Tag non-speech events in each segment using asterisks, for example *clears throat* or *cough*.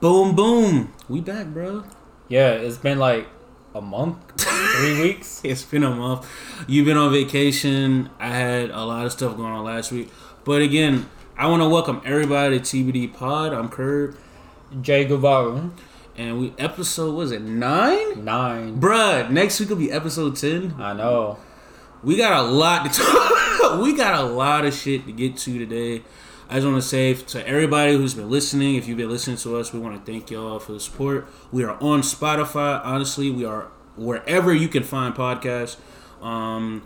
Boom, boom. We back, bro. Yeah, it's been like a month, three *laughs* weeks. It's been a month. You've been on vacation. I had a lot of stuff going on last week. But again, I want to welcome everybody to TBD Pod. I'm Kirb. Jay Guevara, And we episode was it nine? nine. Bruh, next week will be episode ten. I know. We got a lot to *laughs* talk. we got a lot of shit to get to today. I just want to say to everybody who's been listening, if you've been listening to us, we want to thank y'all for the support. We are on Spotify. Honestly, we are wherever you can find podcasts. Um,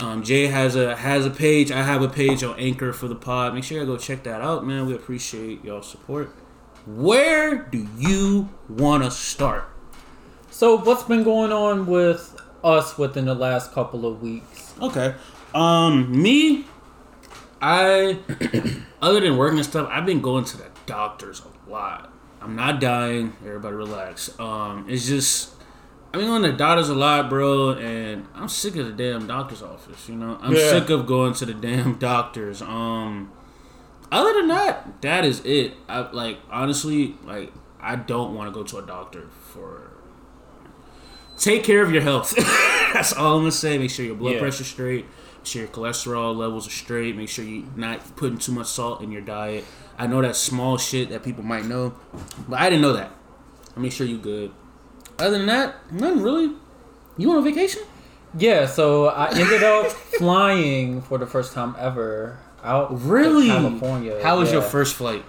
um, Jay has a has a page. I have a page on Anchor for the pod. Make sure you go check that out, man. We appreciate y'all support. Where do you want to start? So, what's been going on with us within the last couple of weeks? Okay. Um, me, I, *clears throat* other than working and stuff, I've been going to the doctors a lot. I'm not dying. Everybody relax. Um, it's just, I've been going to the doctors a lot, bro, and I'm sick of the damn doctor's office. You know, I'm Yeah. sick of going to the damn *laughs* doctors. Um, other than that, that is it. I like honestly, like I don't want to go to a doctor for. Take care of your health. *laughs* That's all I'm gonna say. Make sure your blood Yeah. pressure's straight. Sure your cholesterol levels are straight. Make sure you're not putting too much salt in your diet. I know that's small shit that people might know, but I didn't know that. I make sure you good. Other than that, nothing really. You on a vacation? Yeah, so I ended up *laughs* flying for the first time ever out Really? California. How was your first flight?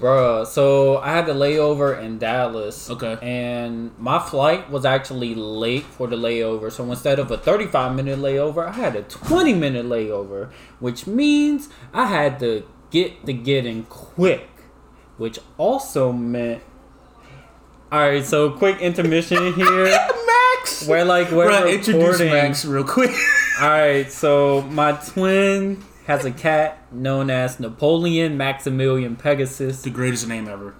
Bruh, so I had to layover in Dallas. Okay. And my flight was actually late for the layover. So instead of a 35 minute layover, I had a 20 minute layover, which means I had to get the getting quick, which also meant. Alright, so quick intermission *laughs* here. Max. We're like, we're Bruh, introduce. Max real quick. Alright, so my twin has a cat known as Napoleon Maximilian Pegasus. the greatest name ever.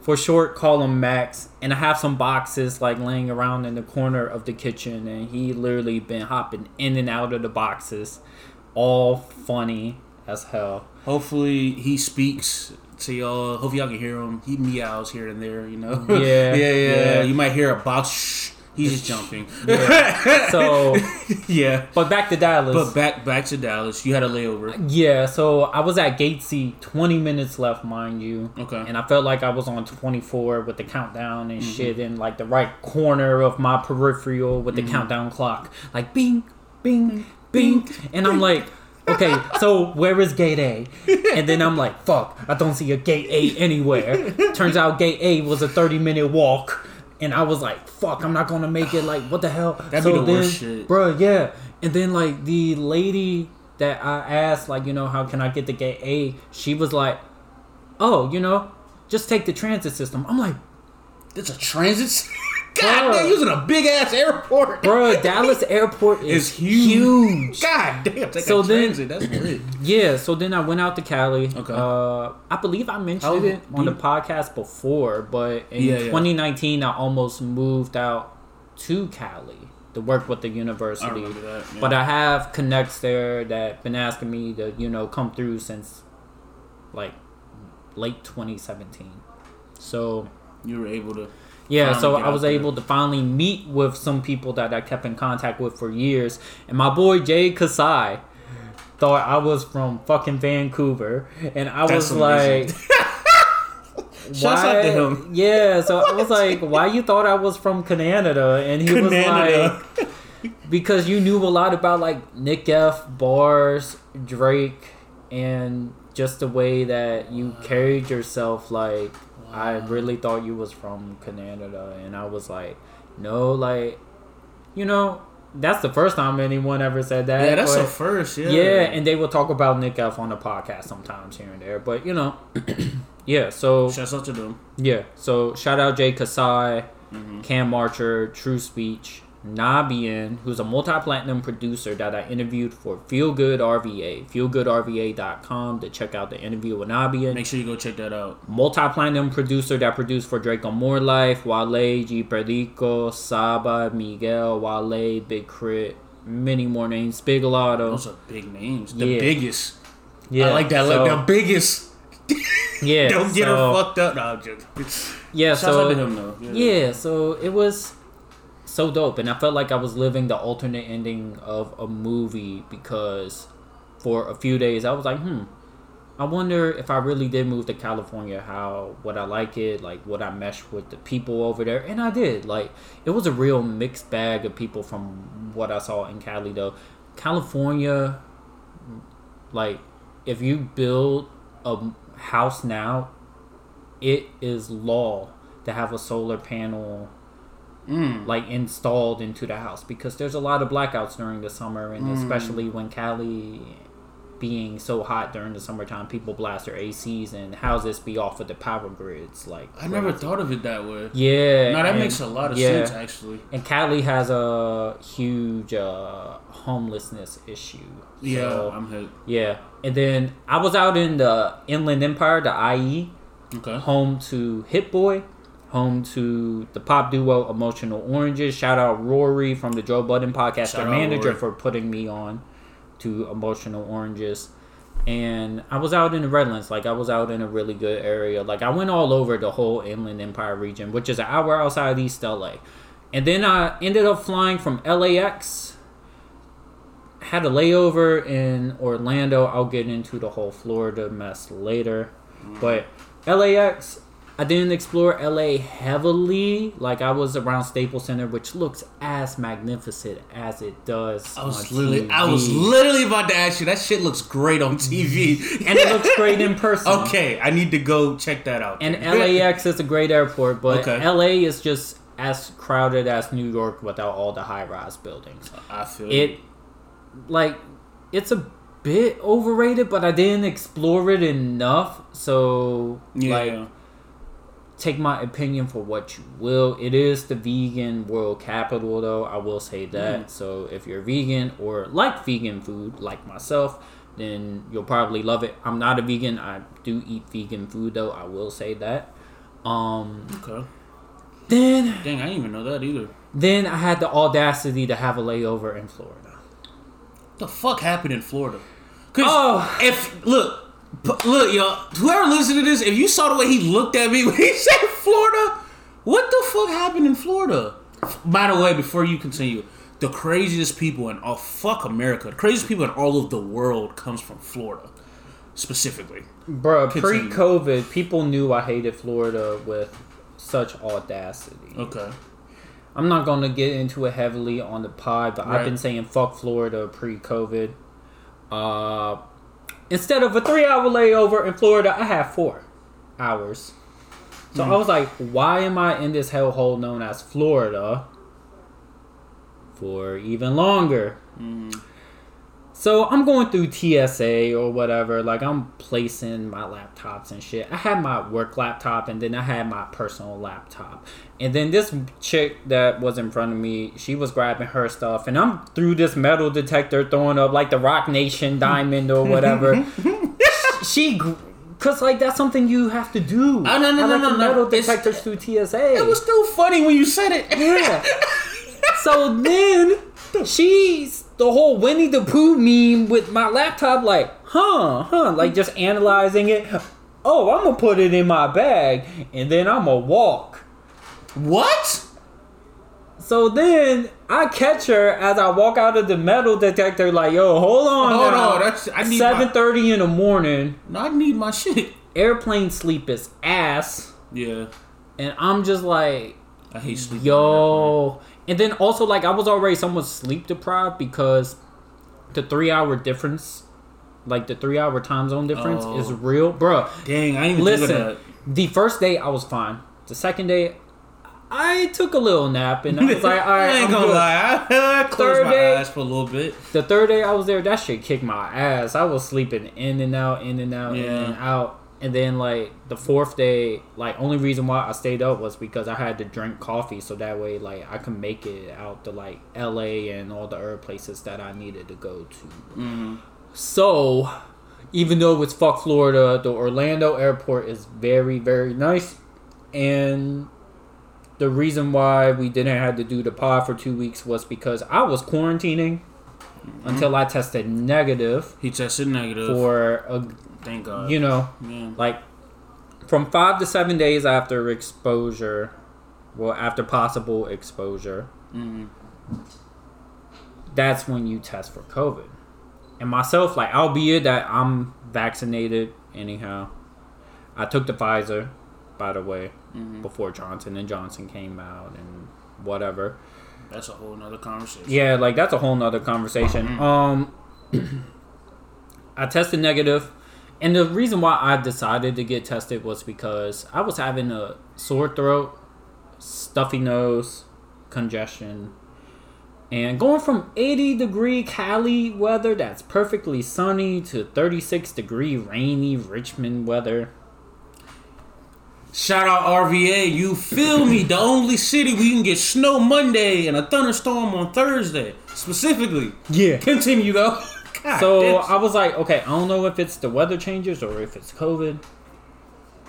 for short, call him Max. And I have some boxes like laying around in the corner of the kitchen, and he literally been hopping in and out of the boxes, all funny as hell. Hopefully he speaks to y'all. Hopefully y'all can hear him. He meows here and there, you know. Yeah, *laughs* yeah, yeah, yeah. You might hear a box. He's just jumping. *laughs* So, *laughs* yeah. but back to Dallas. But back back to Dallas. You had a layover. yeah, so I was at gate C, 20 minutes left, mind you. Okay. And I felt like I was on 24 with the countdown and Mm-hmm. shit in like the right corner of my peripheral with the Mm-hmm. countdown clock. Like bing, bing, bing. And I'm like, okay, so where is gate A? *laughs* And then I'm like, fuck, I don't see a gate A anywhere. Turns out gate A was a 30 minute walk. And I was like, fuck, I'm not gonna make it. Like, what the hell? That'd be the worst shit. Bro, yeah. And then like the lady that I asked, like, you know, how can I get to gate A? She was like, oh, you know, just take the transit system. I'm like, It's a transit. *laughs* God damn, using a big ass airport. bro, *laughs* Dallas Airport is huge. huge. God damn, take So a then- transit. That's lit. Yeah, so then I went out to Cali. Okay. Uh, I believe I mentioned it on the podcast before, but in Yeah, yeah. 2019, I almost moved out to Cali to work with the university. I that. yeah. But I have connects there that been asking me to, you know, come through since like late 2017. So you were able to. Yeah, so I was there. able to finally meet with some people that I kept in contact with for years, and my boy Jay Kasai thought I was from fucking Vancouver, and I That's was like. amazing. *laughs* Shouts out to him. Yeah, so I was *laughs* like, "Why you thought I was from Canada?" And he was like, *laughs* "Because you knew a lot about like Nick F, bars, Drake, and just the way that you uh, carried yourself. Like, I really thought you was from Canada." And I was like, "No, like, you know, that's the first time anyone ever said that." Yeah, that's but- a first. Yeah. yeah, and they will talk about Nick F on the podcast sometimes here and there, but you know, *clears throat* yeah. So shout out to them. yeah, so shout out Jay Kasai, Mm-hmm. Cam Marcher, True Speech, Nabian, who's a multi-platinum producer that I interviewed for Feel Good RVA, feelgoodrva.com to check out the interview with Nabian. Make sure you go check that out. Multi-platinum producer that produced for Drake on More Life, Wale, G Perico, Saba, Miguel, Wale, Big K.R.I.T., many more names, Bigalotto. Those are big names. The Yeah. biggest. Yeah, I like that. so- look, the biggest. *laughs* Yeah, Don't get so- her fucked up. No, I'm joking. Yeah, so out to him though. yeah, so it was so dope, and I felt like I was living the alternate ending of a movie because for a few days I was like, hmm, I wonder if I really did move to California, how would I like it? Like, would I mesh with the people over there? And I did. Like, it was a real mixed bag of people from what I saw in Cali, though. California, like, if you build a house now, it is law to have a solar panel Mm. like installed into the house because there's a lot of blackouts during the summer and especially when Cali being so hot during the summertime people blast their ACs and houses be off of the power grids like I never crazy. thought of it that way. yeah No, that and- makes a lot of yeah. sense actually. and Cali has a huge uh, homelessness issue Yeah, So, I'm hit. yeah and then I was out in the Inland Empire the IE Okay. home to Hit Boy, home to the pop duo Emotional Oranges. Shout out Rory from the Joe Budden podcast, Shout their manager, Rory. for putting me on to Emotional Oranges. And I was out in the Redlands, like I was out in a really good area. Like I went all over the whole Inland Empire region, which is an hour outside of East LA. And then I ended up flying from LAX. Had a layover in Orlando. I'll get into the whole Florida mess later. Mm. But LAX, I didn't explore LA heavily. Like I was around Staples Center, which looks as magnificent as it does. I was on literally, I was literally about to ask you. That shit looks great on TV, *laughs* and it looks great in person. okay, I need to go check that out. And LAX *laughs* is a great airport, but Okay. LA is just as crowded as New York without all the high rise buildings. I feel It like it's a bit overrated, but I didn't explore it enough. So Yeah. like take my opinion for what you will. It is the vegan world capital, though. I will say that. So if you're vegan or like vegan food, like myself, then you'll probably love it. I'm not a vegan. I do eat vegan food, though. I will say that. Um, okay. then, Dang, I didn't even know that either. then I had the audacity to have a layover in Florida. What the fuck happened in Florida? Cause Oh. if look, p- look, y'all, whoever listened to this, if you saw the way he looked at me *laughs* when he said Florida, what the fuck happened in Florida? By the way, before you continue, the craziest people in oh fuck America, the craziest people in all of the world comes from Florida, specifically. Bruh, pre-COVID, people knew I hated Florida with such audacity. Okay. I'm not going to get into it heavily on the pod, but I've been saying fuck Florida pre-COVID. Uh, instead of a three-hour layover in Florida, I have four hours. So hmm. I was like, why am I in this hellhole known as Florida for even longer? Hmm. So I'm going through TSA or whatever. Like I'm placing my laptops and shit. I had my work laptop and then I had my personal laptop. And then this chick that was in front of me, she was grabbing her stuff, and I'm through this metal detector, throwing up like the Roc Nation *laughs* diamond or whatever. *laughs* she, cause like that's something you have to do. Oh, no, no, I no, like no, no. metal detectors through TSA. It was still funny when you said it. Yeah. *laughs* so then she's the whole Winnie the Pooh meme with my laptop, like, huh, huh, like just analyzing it. Oh, I'm gonna put it in my bag and then I'm gonna walk. What? So then I catch her as I walk out of the metal detector, like, yo, hold on, Hold now. on, that's I need seven thirty in the morning. no, I need my shit. Airplane sleep is ass, Yeah, and I'm just like, I hate sleeping. Yo, and then also like I was already somewhat sleep deprived because the three hour difference, like the three hour time zone difference, Oh. is real, bro. Dang, I didn't even think of Listen, that. the first day I was fine. The second day, I took a little nap and I was like, *laughs* all right, I ain't I'm gonna good. lie. I, *laughs* closed Third my day- eyes for a little bit. The third day I was there, that shit kicked my ass. I was sleeping in and out, in and out, in and out. And then like the fourth day, like only reason why I stayed up was because I had to drink coffee, so that way like I could make it out to like L.A. and all the other places that I needed to go to. Mm-hmm. So, even though it's fuck Florida, the Orlando airport is very very nice, and the reason why we didn't have to do the pod for two weeks was because I was quarantining until I tested negative He tested negative. for a Thank God. you know like from five to seven days after exposure, well, after possible exposure, Mm-hmm. that's when you test for COVID. And myself, like, albeit that I'm vaccinated anyhow, I took the Pfizer, by the way, Mm-hmm. before Johnson and Johnson came out and whatever. That's a whole nother conversation. Yeah, like that's a whole nother conversation. Mhm. Um, *clears throat* I tested negative, and the reason why I decided to get tested was because I was having a sore throat, stuffy nose, congestion, and going from 80 degree Cali weather that's perfectly sunny to 36 degree rainy Richmond weather. Shout out RVA. You feel me? The only city we can get snow Monday and a thunderstorm on Thursday, specifically. Yeah. Continue though. *laughs* God So. I was like, okay, I don't know if it's the weather changes or if it's COVID.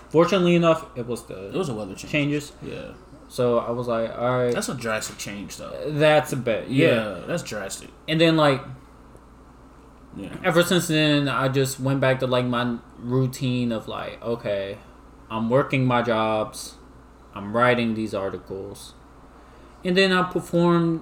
Fortunately enough, it was the it the was a weather change. changes. Yeah, So I was like, all right, that's a drastic change though. that's a bit, yeah. Yeah, that's drastic. And then like Yeah. ever since then, I just went back to like my routine of like, okay, I'm working my jobs, I'm writing these articles, and then I performed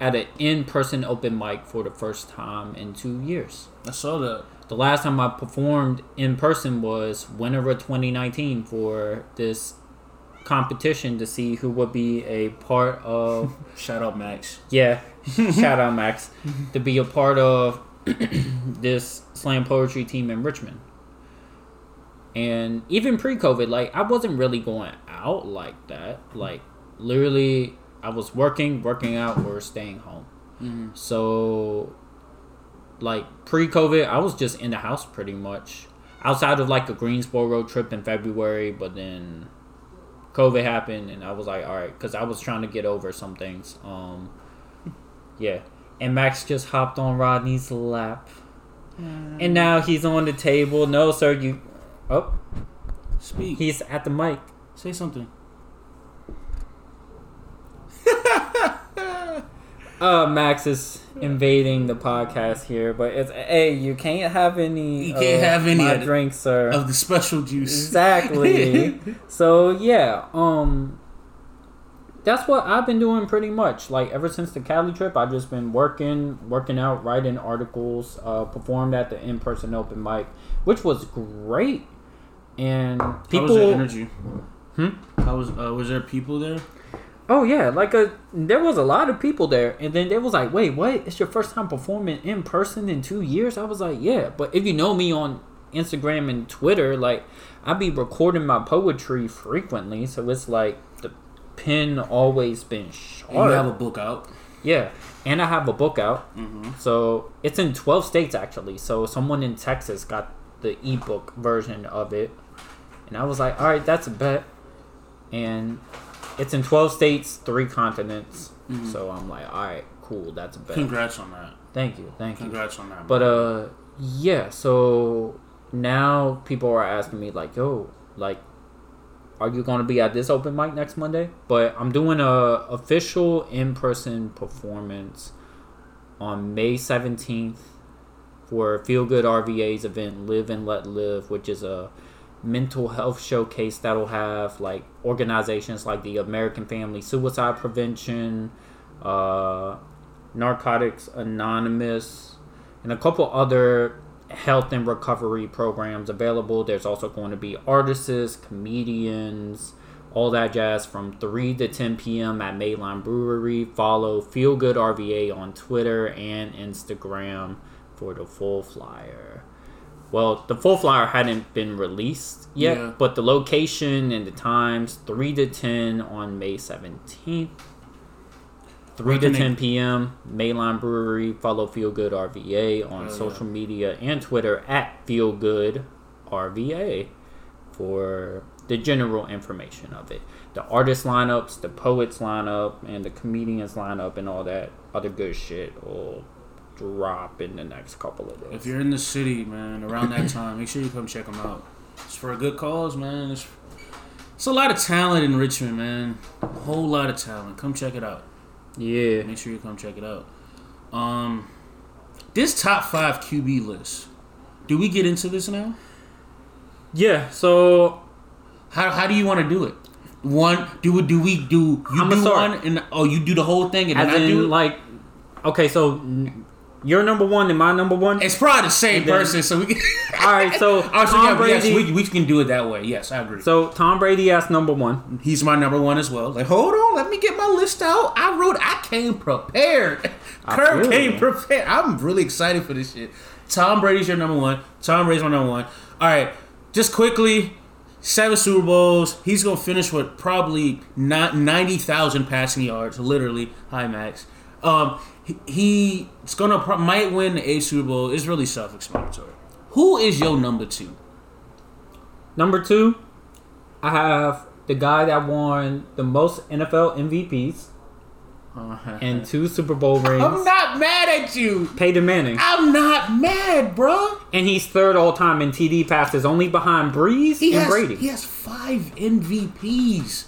at an in-person open mic for the first time in two years. I saw that. The last time I performed in person was winter of 2019 for this competition to see who would be a part of *laughs* Shout out Max. yeah *laughs* shout out Max to be a part of *clears throat* this slam poetry team in Richmond. And even pre-COVID, like I wasn't really going out like that. Like literally, I was working, working out, or staying home. Mm-hmm. So, like pre-COVID, I was just in the house pretty much, outside of like a Greensboro road trip in February. But then COVID happened, and I was like, all right, because I was trying to get over some things. Um, yeah, and Max just hopped on Rodney's lap, and now he's on the table. No, sir, you. Oh, Speak. he's at the mic. Say something. Uh, Max is invading the podcast here, but it's hey, you can't have any. You can't of have any of drinks, sir. Of the special juice. Exactly. *laughs* so yeah, um, that's what I've been doing pretty much. Like ever since the Cali trip, I've just been working, working out, writing articles, uh, performed at the in-person open mic, which was great. And How was the people, energy? Hmm? How was uh, was there people there? Oh yeah, like a there was a lot of people there, and then there was like, wait, what? It's your first time performing in person in two years? I was like, yeah, but if you know me on Instagram and Twitter, like I be recording my poetry frequently, so it's like the pen always been sharp. And you have a book out. yeah, and I have a book out, Mm-hmm. so it's in twelve states actually. So someone in Texas got the ebook version of it, and I was like, all right, that's a bet, and it's in twelve states, three continents. Mhm. So I'm like, all right, cool, that's a bet. Congrats on that. Thank you, thank you. Congrats on that. But uh, yeah. So now people are asking me like, "Yo, like, are you gonna be at this open mic next Monday?" But I'm doing a official in person performance on May 17th for Feel Good RVA's event, Live and Let Live, which is a mental health showcase that'll have like organizations like the American Family Suicide Prevention, uh, Narcotics Anonymous, and a couple other health and recovery programs available. There's also going to be artists, comedians, all that jazz from 3 to 10 p.m. at Mayline Brewery. Follow Feel Good RVA on Twitter and Instagram for the full flyer. Well, the full flyer hadn't been released yet, Yeah. but the location and the times 3 to 10 on May 17th. 3 to 10 p.m. Mayline Brewery. Follow Feel Good RVA on yeah. social media and Twitter at Feel Good RVA for the general information of it. The artist lineups, the poets lineup, and the comedians lineup, and all that other good shit will drop in the next couple of days. if you're in the city, man, around that *laughs* time, make sure you come check them out. It's for a good cause, man. It's, it's a lot of talent in Richmond, man. A whole lot of talent. Come check it out. Yeah. Make sure you come check it out. Um, this top five QB list. Do we get into this now? Yeah, so How, how do you want to do it? One, do we do we do you I'ma do start. one and oh you do the whole thing and As then I do like, okay, so your number one and my number one. It's probably the same then- person, so we can. *laughs* All right, so *laughs* Oh, Tom yeah, Brady. yes, we, we can do it that way. Yes, I agree. so Tom Brady as number one. He's my number one as well. Like, hold on, let me get my list out. I wrote, I came prepared. I *laughs* Kirb came prepared. I'm really excited for this shit. Tom Brady's your number one. Tom Brady's my number one. All right, just quickly, seven Super Bowls. He's gonna finish with probably not ninety thousand passing yards, literally. Hi, Max. Um, he, he's gonna pro- might win the a Super Bowl. It's really self-explanatory. Who is your number two? Number two, I have the guy that won the most NFL MVPs uh-huh. and two Super Bowl rings. I'm not mad at you. Peyton Manning, I'm not mad, bro. and he's third all time in TD passes, only behind Brees He and has, Brady. he has five MVPs.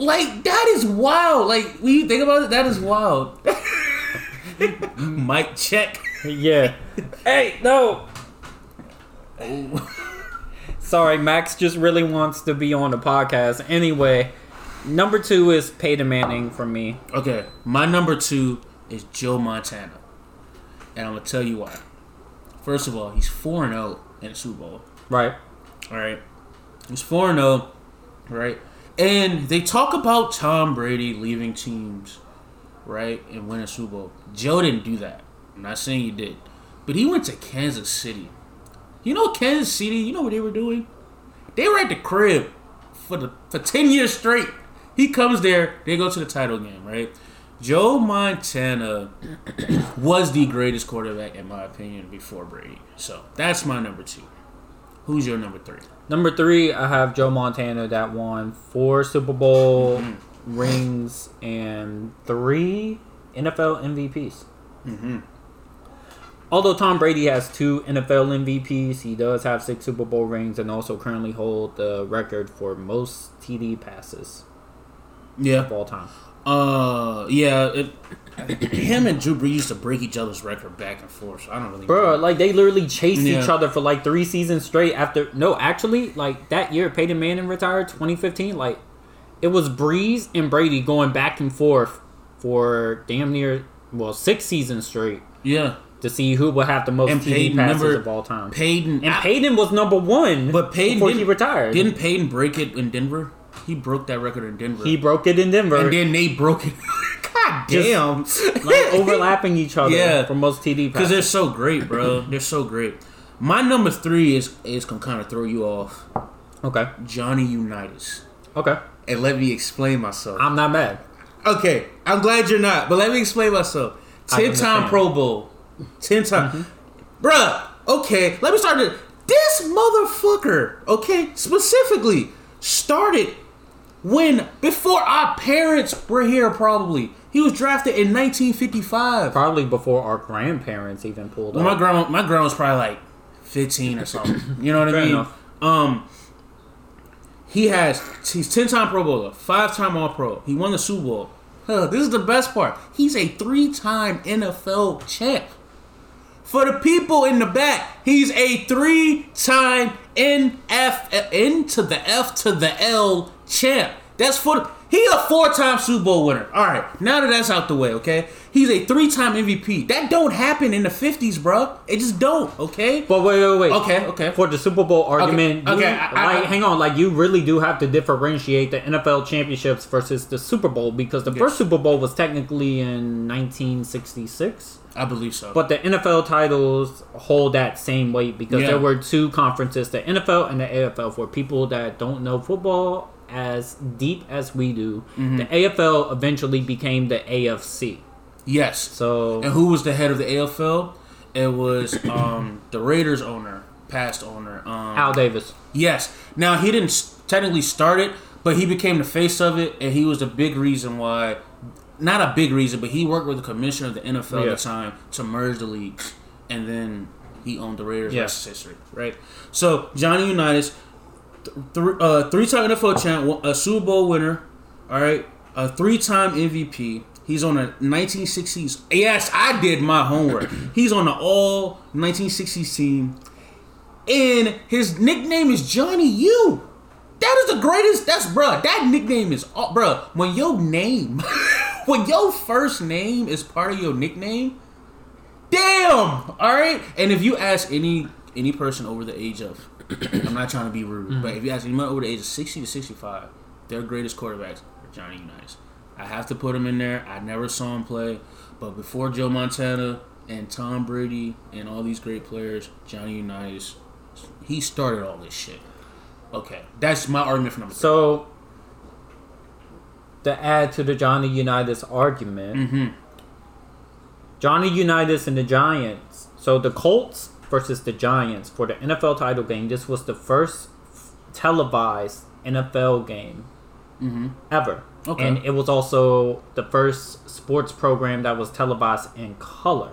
Like that is wild. Like when you think about it, that is wild. *laughs* Mic check. Yeah. hey, no. Oh. Sorry, Max just really wants to be on the podcast. Anyway, number two is Peyton Manning for me. Okay, my number two is Joe Montana, and I'm gonna tell you why. First of all, he's four and zero in the Super Bowl. Right. All right, he's four and zero, right? And they talk about Tom Brady leaving teams, right, and winning Super Bowl. Joe didn't do that. I'm not saying he did, but he went to Kansas City. You know Kansas City. You know what they were doing? They were at the crib for the for ten years straight. He comes there. They go to the title game, right? Joe Montana *coughs* was the greatest quarterback in my opinion before Brady. So that's my number two. Who's your number three? Number three, I have Joe Montana that won four Super Bowl Mm-hmm. rings and three NFL MVPs. Mm-hmm. Although Tom Brady has two NFL MVPs, he does have six Super Bowl rings and also currently hold the record for most TD passes Yeah. of all time. Uh, yeah. It, him and Drew Brees used to break each other's record back and forth. So I don't really. Bro, like they literally chased each other for like three seasons straight. After no, actually, like that year Peyton Manning retired, 2015. Like it was Brees and Brady going back and forth for damn near well six seasons straight Yeah. to see who would have the most And TD Peyton, passes remember of all time. Peyton. and I- Peyton was number one, But Peyton before didn't, he retired. Didn't Peyton break it in Denver? He broke that record in Denver. he broke it in Denver, and then they broke it. *laughs* God damn. *laughs* like overlapping each other Yeah. for most TD Because they're so great, bro. They're so great. My number three is is gonna kind of throw you off. Okay, Johnny Unitas. okay, And let me explain myself. I'm not mad. Okay, I'm glad you're not, but let me explain myself. Ten. Mm-hmm. time Pro Bowl, ten time, bruh. Okay, let me start it. This motherfucker, okay, specifically started when before our parents were here. Probably he was drafted in 1955. Probably before our grandparents even pulled Well, my grandma, my grandma was probably like 15 or something. *coughs* You know what I mean? enough. Um, he has he's 10 time Pro Bowler, five time All Pro. He won the Super Bowl. Huh, this is the best part. He's a three time NFL champ. For the people in the back, he's a three time NF N to the F to the L champ. That's for the, he a four time Super Bowl winner. All right, now that that's out the way, okay, he's a three time MVP. That don't happen in the fifties, bro. It just don't. Okay. But wait, wait, wait. Okay, okay. For the Super Bowl argument, okay, you- I- I- like, I- hang on, like you really do have to differentiate the NFL championships versus the Super Bowl because the first Super Bowl was technically in 1966, I believe so. but the NFL titles hold that same weight because Yeah. there were two conferences, the NFL and the AFL. For people that don't know football as deep as we do, Mm-hmm. the AFL eventually became the AFC. yes. So And who was the head of the AFL? It was *coughs* um, the Raiders owner, past owner. Um, Al Davis. Yes. Now he didn't technically start it, but he became the face of it, and he was the big reason why. Not a big reason, but he worked with the commissioner of the NFL Yeah. at the time to merge the leagues, and then he owned the Raiders. Yeah. Rest history, right? So Johnny Unitas, th- th- uh, three-time NFL champ, a Super Bowl winner, all right, a three-time MVP. He's on a 1960s. Yes, I did my homework. *clears throat* He's on the All 1960s team and his nickname is Johnny U. is the greatest. That's bruh. That nickname is uh, bruh. When your name, *laughs* when your first name is part of your nickname, damn. All right. And if you ask any any person over the age of, *clears throat* I'm not trying to be rude, but if you ask anyone over the age of 60 to 65, their greatest quarterbacks are Johnny Unitas. I have to put him in there. I never saw him play, but before Joe Montana and Tom Brady and all these great players, Johnny Unitas, he started all this shit. Okay, that's my argument for number. three. So, to add to the Johnny Unitas argument, Mhm. Johnny Unitas and the Giants. So the Colts versus the Giants for the NFL title game. This was the first televised NFL game Mhm. ever. Okay. And it was also the first sports program that was televised in color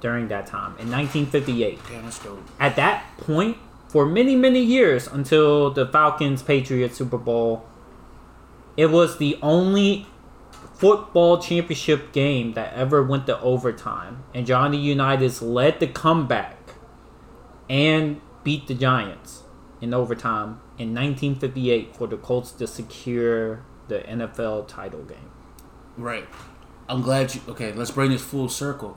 during that time in 1958. Damn, that's dope. At that point, for many, many years until the Falcons Patriots Super Bowl, it was the only football championship game that ever went to overtime. And Johnny Unitas led the comeback and beat the Giants in overtime in 1958 for the Colts to secure the NFL title game. Right. I'm glad you. Okay, let's bring this full circle.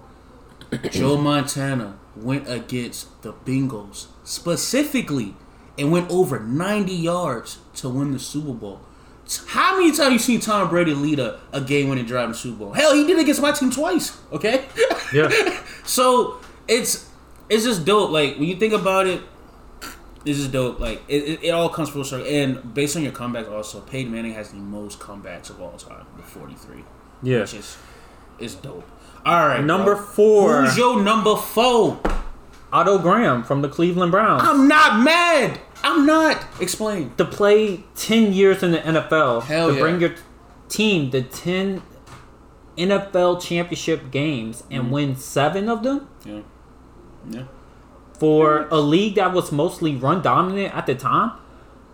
Joe Montana went against the Bengals specifically and went over 90 yards to win the Super Bowl. How many times you seen Tom Brady lead a, a game winning drive in the Super Bowl? Hell, he did it against my team twice. Okay. *laughs* Yeah. so it's it's just dope. Like when you think about it, this is dope. Like it, it, it all comes full circle. And based on your comeback, also Peyton Manning has the most comebacks of all time with 43 Yeah. which is is dope. All right, Number bro. four, Who's your number four? Otto Graham from the Cleveland Browns. I'm not mad. I'm not. Explain. to play 10 years in the NFL, Hell to yeah. bring your team to 10 NFL championship games and Mm-hmm. win seven of them Yeah. Yeah. for a league that was mostly run dominant at the time.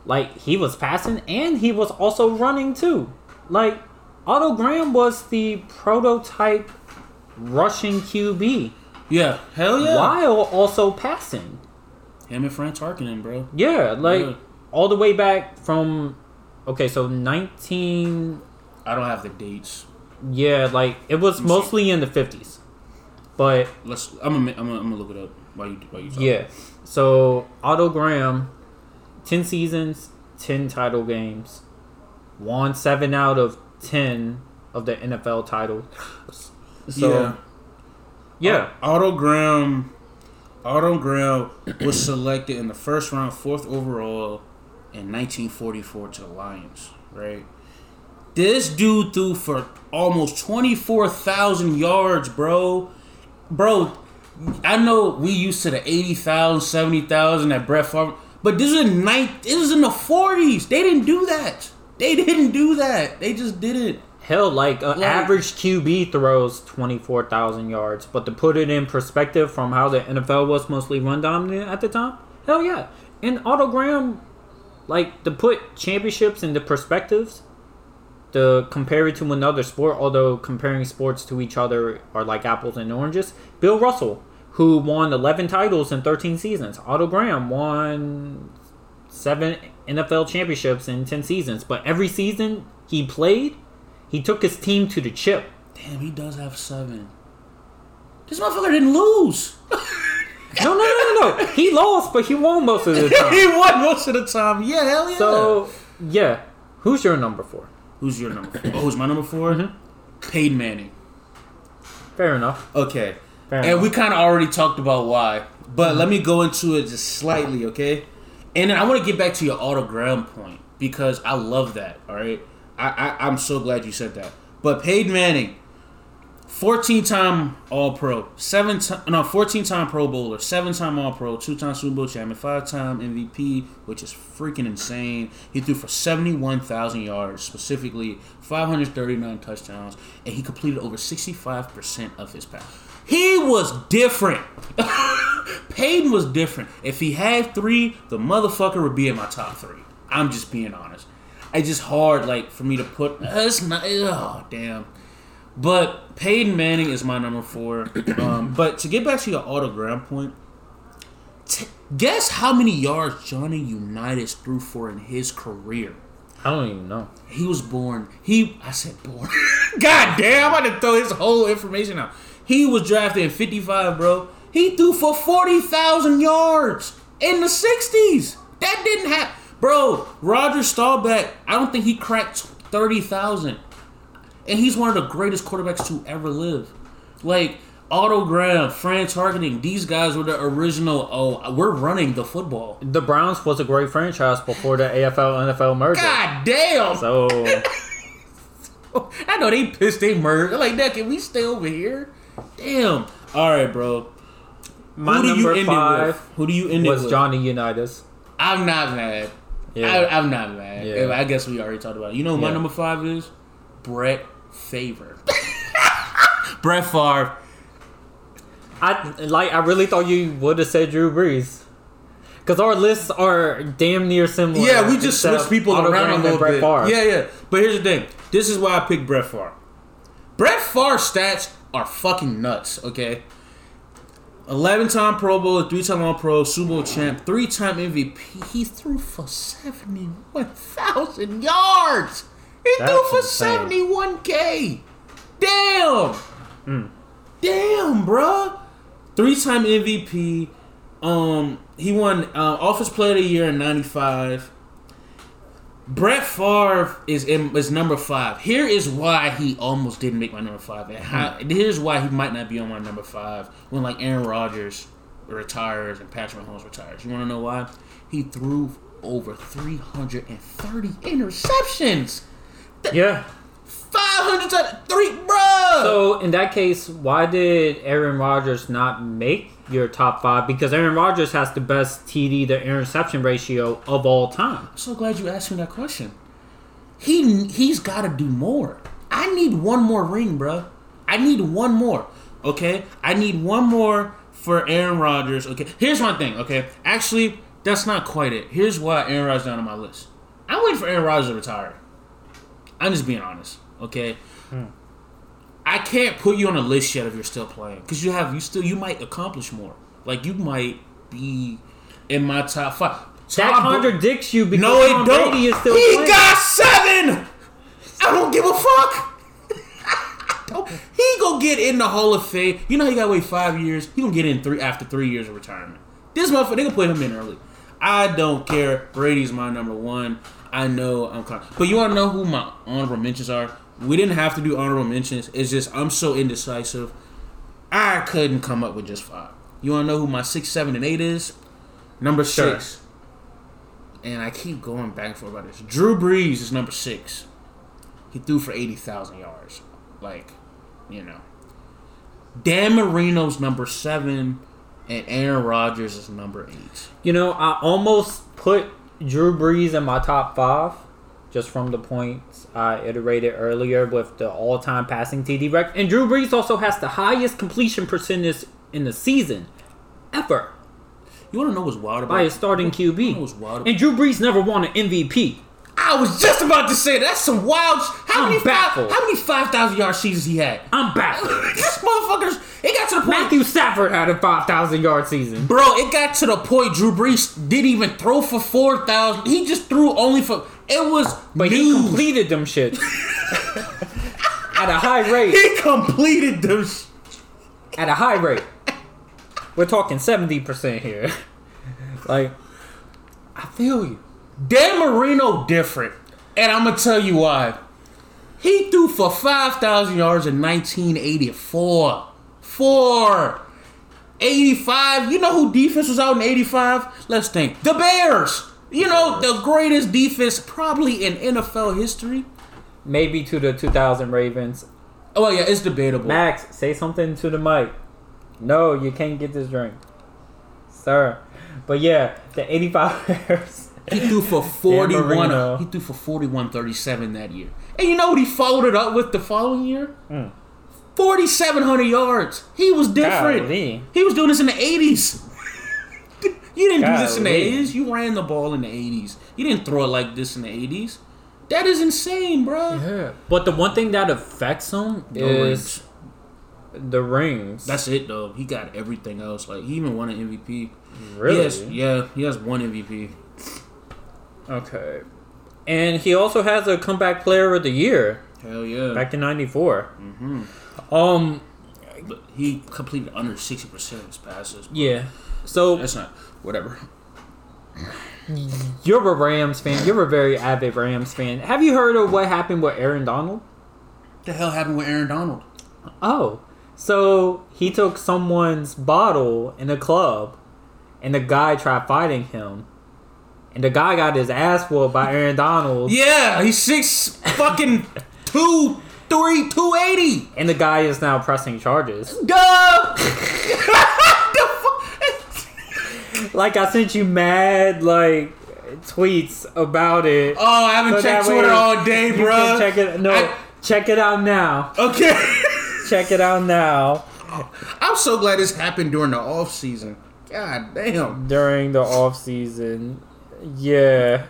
Like, he was passing and he was also running too. Like, Otto Graham was the prototype rushing QB Yeah. Hell yeah. while also passing. Him and Fran Tarkenton, bro. Yeah, like Yeah. all the way back from okay, so 19 I don't have the dates. Yeah, like it was me see. mostly in the fifties, but Let's. I'm gonna. I'm gonna, I'm gonna look it up while you while you talk. yeah. So Otto Graham, ten seasons, ten title games, won seven out of ten of the NFL titles. *laughs* So yeah. yeah, Otto Graham. Otto Graham was selected in the first round, fourth overall, in 1944 to the Lions. Right. This dude threw for almost 24,000 yards, bro. Bro, I know we used to the 80,000, 70,000 at Brett Favre, but this is in night. This is in the 40s. They didn't do that. They *laughs* didn't do that. They just didn't. Hell, like an Like- average QB throws twenty four thousand yards, but to put it in perspective from how the NFL was mostly run dominant at the time, hell yeah. And Otto Graham, like to put championships into perspectives, to compare it to another sport, although comparing sports to each other are like apples and oranges. Bill Russell, who won 11 titles in 13 seasons. Otto Graham won seven NFL championships in 10 seasons. But every season he played, he took his team to the chip. Damn, he does have seven. This motherfucker didn't lose. *laughs* No, no, no, no, no. He lost, but he won most of the *laughs* time. he won most of the time. Yeah, hell yeah. So, yeah. Who's your number four? who's your number? Four? Oh, who's my number 4 Mm-hmm. Peyton Manning. Fair enough. Okay. Fair and enough. we kind of already talked about why, but let me go into it just slightly, okay? And then I want to get back to your Otto Graham point because I love that. All right, I, I I'm so glad you said that. But Peyton Manning, 14 time All Pro, seven time no 14 time Pro Bowler, seven time All Pro, two time Super Bowl champion, five time MVP, which is freaking insane. He threw for 71,000 yards, specifically 539 touchdowns, and he completed over 65 percent of his pass. He was different. *laughs* Peyton was different. If he had three, the motherfucker would be in my top three. I'm just being honest. It's just hard, like, for me to put. It's not. Oh, damn. But Peyton Manning is my number four. *clears throat* Um, but to get back to your Otto Graham point, T- guess how many yards Johnny Unitas threw for in his career? I don't even know. He was born. He I said born. *laughs* God damn! I'm about to throw his whole information out. He was drafted in '55, bro. He threw for forty thousand yards in the '60s. That didn't happen, bro. Roger Staubach. I don't think he cracked thirty thousand, and he's one of the greatest quarterbacks to ever live. Like Otto Graham, Fran Tarkenton, these guys were the original. Oh, we're running the football. The Browns was a great franchise before the AFL NFL merger. God damn! So *laughs* I know they pissed they merged. Like, that can we stay over here? Damn. All right, bro. my Who do you number five with? Who do you end it with? Johnny Unitas. I'm not mad. Yeah. I, I'm not mad. Yeah. I guess we already talked about it. You know who my number five is? Brett Favre. *laughs* Brett Favre. I like. I really thought you would have said Drew Brees. Because our lists are damn near similar. Yeah, we just switched people around a little Brett bit. Favre. Yeah, yeah. But here's the thing. This is why I picked Brett Favre. Brett Favre's stats are fucking nuts. Okay. 11 time Pro Bowl, 3 time All Pro, Super Bowl champ, 3 time MVP. He threw for 71,000 yards. He threw for insane. 71K. Damn. Damn, bruh. Three time MVP. Um, he won uh, Office Player of the Year in '95. Brett Favre is in, is number five. Here is why he almost didn't make my number five. And how, hmm. here's why he might not be on my number five when like Aaron Rodgers retires and Patrick Mahomes retires. You want to know why? He threw over 330 interceptions. Yeah. 500 times. Three, bruh. So in that case, why did Aaron Rodgers not make your top five? Because Aaron Rodgers has the best TD to interception ratio of all time. I'm so glad you asked me that question. He he's got to do more. I need one more ring, bro. I need one more. Okay, I need one more for Aaron Rodgers. Okay, here's my thing. Okay, actually, that's not quite it. Here's why Aaron Rodgers down on my list. I'm waiting for Aaron Rodgers to retire. I'm just being honest. Okay. Hmm. I can't put you on a list yet if you're still playing because you have you still you might accomplish more. Like you might be in my top five. That Tom Bra- contradicts you because no, Tom it don't. Brady is still he playing. got seven. I don't give a fuck. *laughs* He gonna get in the Hall of Fame. You know he gotta wait five years. He gonna get in three after three years of retirement. This motherfucker, they gonna put him in early. I don't care. Brady's my number one. I know I'm con- but you wanna know who my honorable mentions are? We didn't have to do honorable mentions. It's just I'm so indecisive. I couldn't come up with just five. You wanna know who my six, seven, and eight is? Number Sure. six and I keep going back and forth about this. Drew Brees is number six. He threw for eighty thousand yards. Like, you know. Dan Marino's number seven, and Aaron Rodgers is number eight. You know, I almost put Drew Brees in my top five, just from the points I iterated earlier with the all-time passing TD record. And Drew Brees also has the highest completion percentage in the season ever You want to know what's wild about by a starting know what's QB. wild? And Drew Brees never won an MVP. I was just about to say that's some wild. How I'm many five, baffled. how many five thousand yard seasons he had? I'm baffled. *laughs* this motherfuckers. It got to the point. Matthew Stafford had a 5,000 yard season. Bro, it got to the point Drew Brees didn't even throw for four thousand. He just threw only for. It was But he completed them shit *laughs* at a high rate. He completed those. At a high rate. We're talking 70% here. like, I feel you. Dan Marino different, and I'm gonna tell you why. He threw for five thousand yards in 1984. Four. 85. You know who defense was out in 85? Let's think. The Bears. You know, the greatest defense probably in NFL history. Maybe to the 2000 Ravens. Oh, yeah, it's debatable. Max, say something to the mic. No, you can't get this drink. Sir. But yeah, the 85 *laughs* Bears. He threw for 41. He threw for 41 37 that year. And you know what he followed it up with the following year? Mm. 4,700 yards. He was different. Golly. He was doing this in the 80s. You didn't do this in the 80s. You ran the ball in the 80s. You didn't throw it like this in the 80s. That is insane, bro. Yeah. But the one thing that affects him No is the rings. That's it though. He got everything else. Like he even won an MVP. really He has, yeah, he has one MVP. okay. And he also has a comeback player of the year Hell yeah. back in '94. hmm Um, But he completed under sixty percent of his passes. yeah. So That's not whatever. *laughs* you're a Rams fan. You're a very avid Rams fan. Have you heard of what happened with Aaron Donald? What the hell happened with Aaron Donald? Oh, so he took someone's bottle in a club, and the guy tried fighting him, and the guy got his ass whooped by Aaron Donald, Yeah, he's six fucking *laughs* two, three, two eighty. and the guy is now pressing charges. Duh. *laughs* Like I sent you mad like tweets about it. Oh, I haven't So checked Twitter all day, bro. check it. No, I- check it out now. okay. *laughs* Check it out now. I'm so glad this happened during the off season. God damn. During the off season, yeah,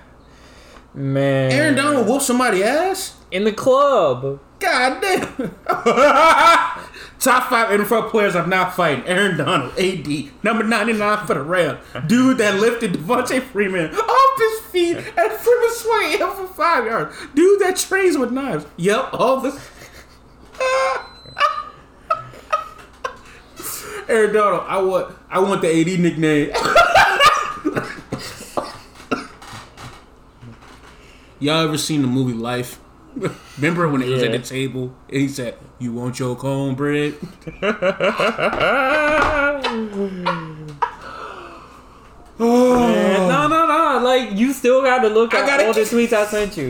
man. Aaron Donald whooped somebody ass. in the club. God damn. *laughs* Top five NFL players I'm not fighting. Aaron Donald, AD, number 99 for the Rams. Dude that lifted Devonta Freeman off his feet and Freeman swung him for five yards. Dude that trains with knives. Yep, all this. *laughs* Aaron Donald, I want, I want the AD nickname. *laughs* Y'all ever seen the movie Life? Remember when it was at the table and he said, "You want your cornbread?" Man, no, no, no. Like you still got to look at all the tweets I sent you.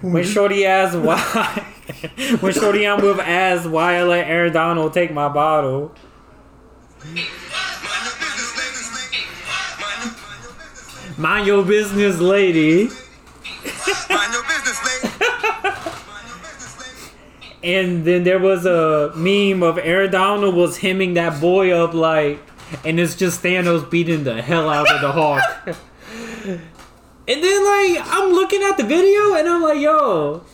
When Shorty asked why, *laughs* when Shorty on with asked why I let Aaron Donald take my bottle. Mind your business, lady. *laughs* And then there was a meme of Aaron Donald was hemming that boy up like, and it's just Thanos beating the hell out of the Hulk. *laughs* and then like I'm looking at the video and I'm like, yo,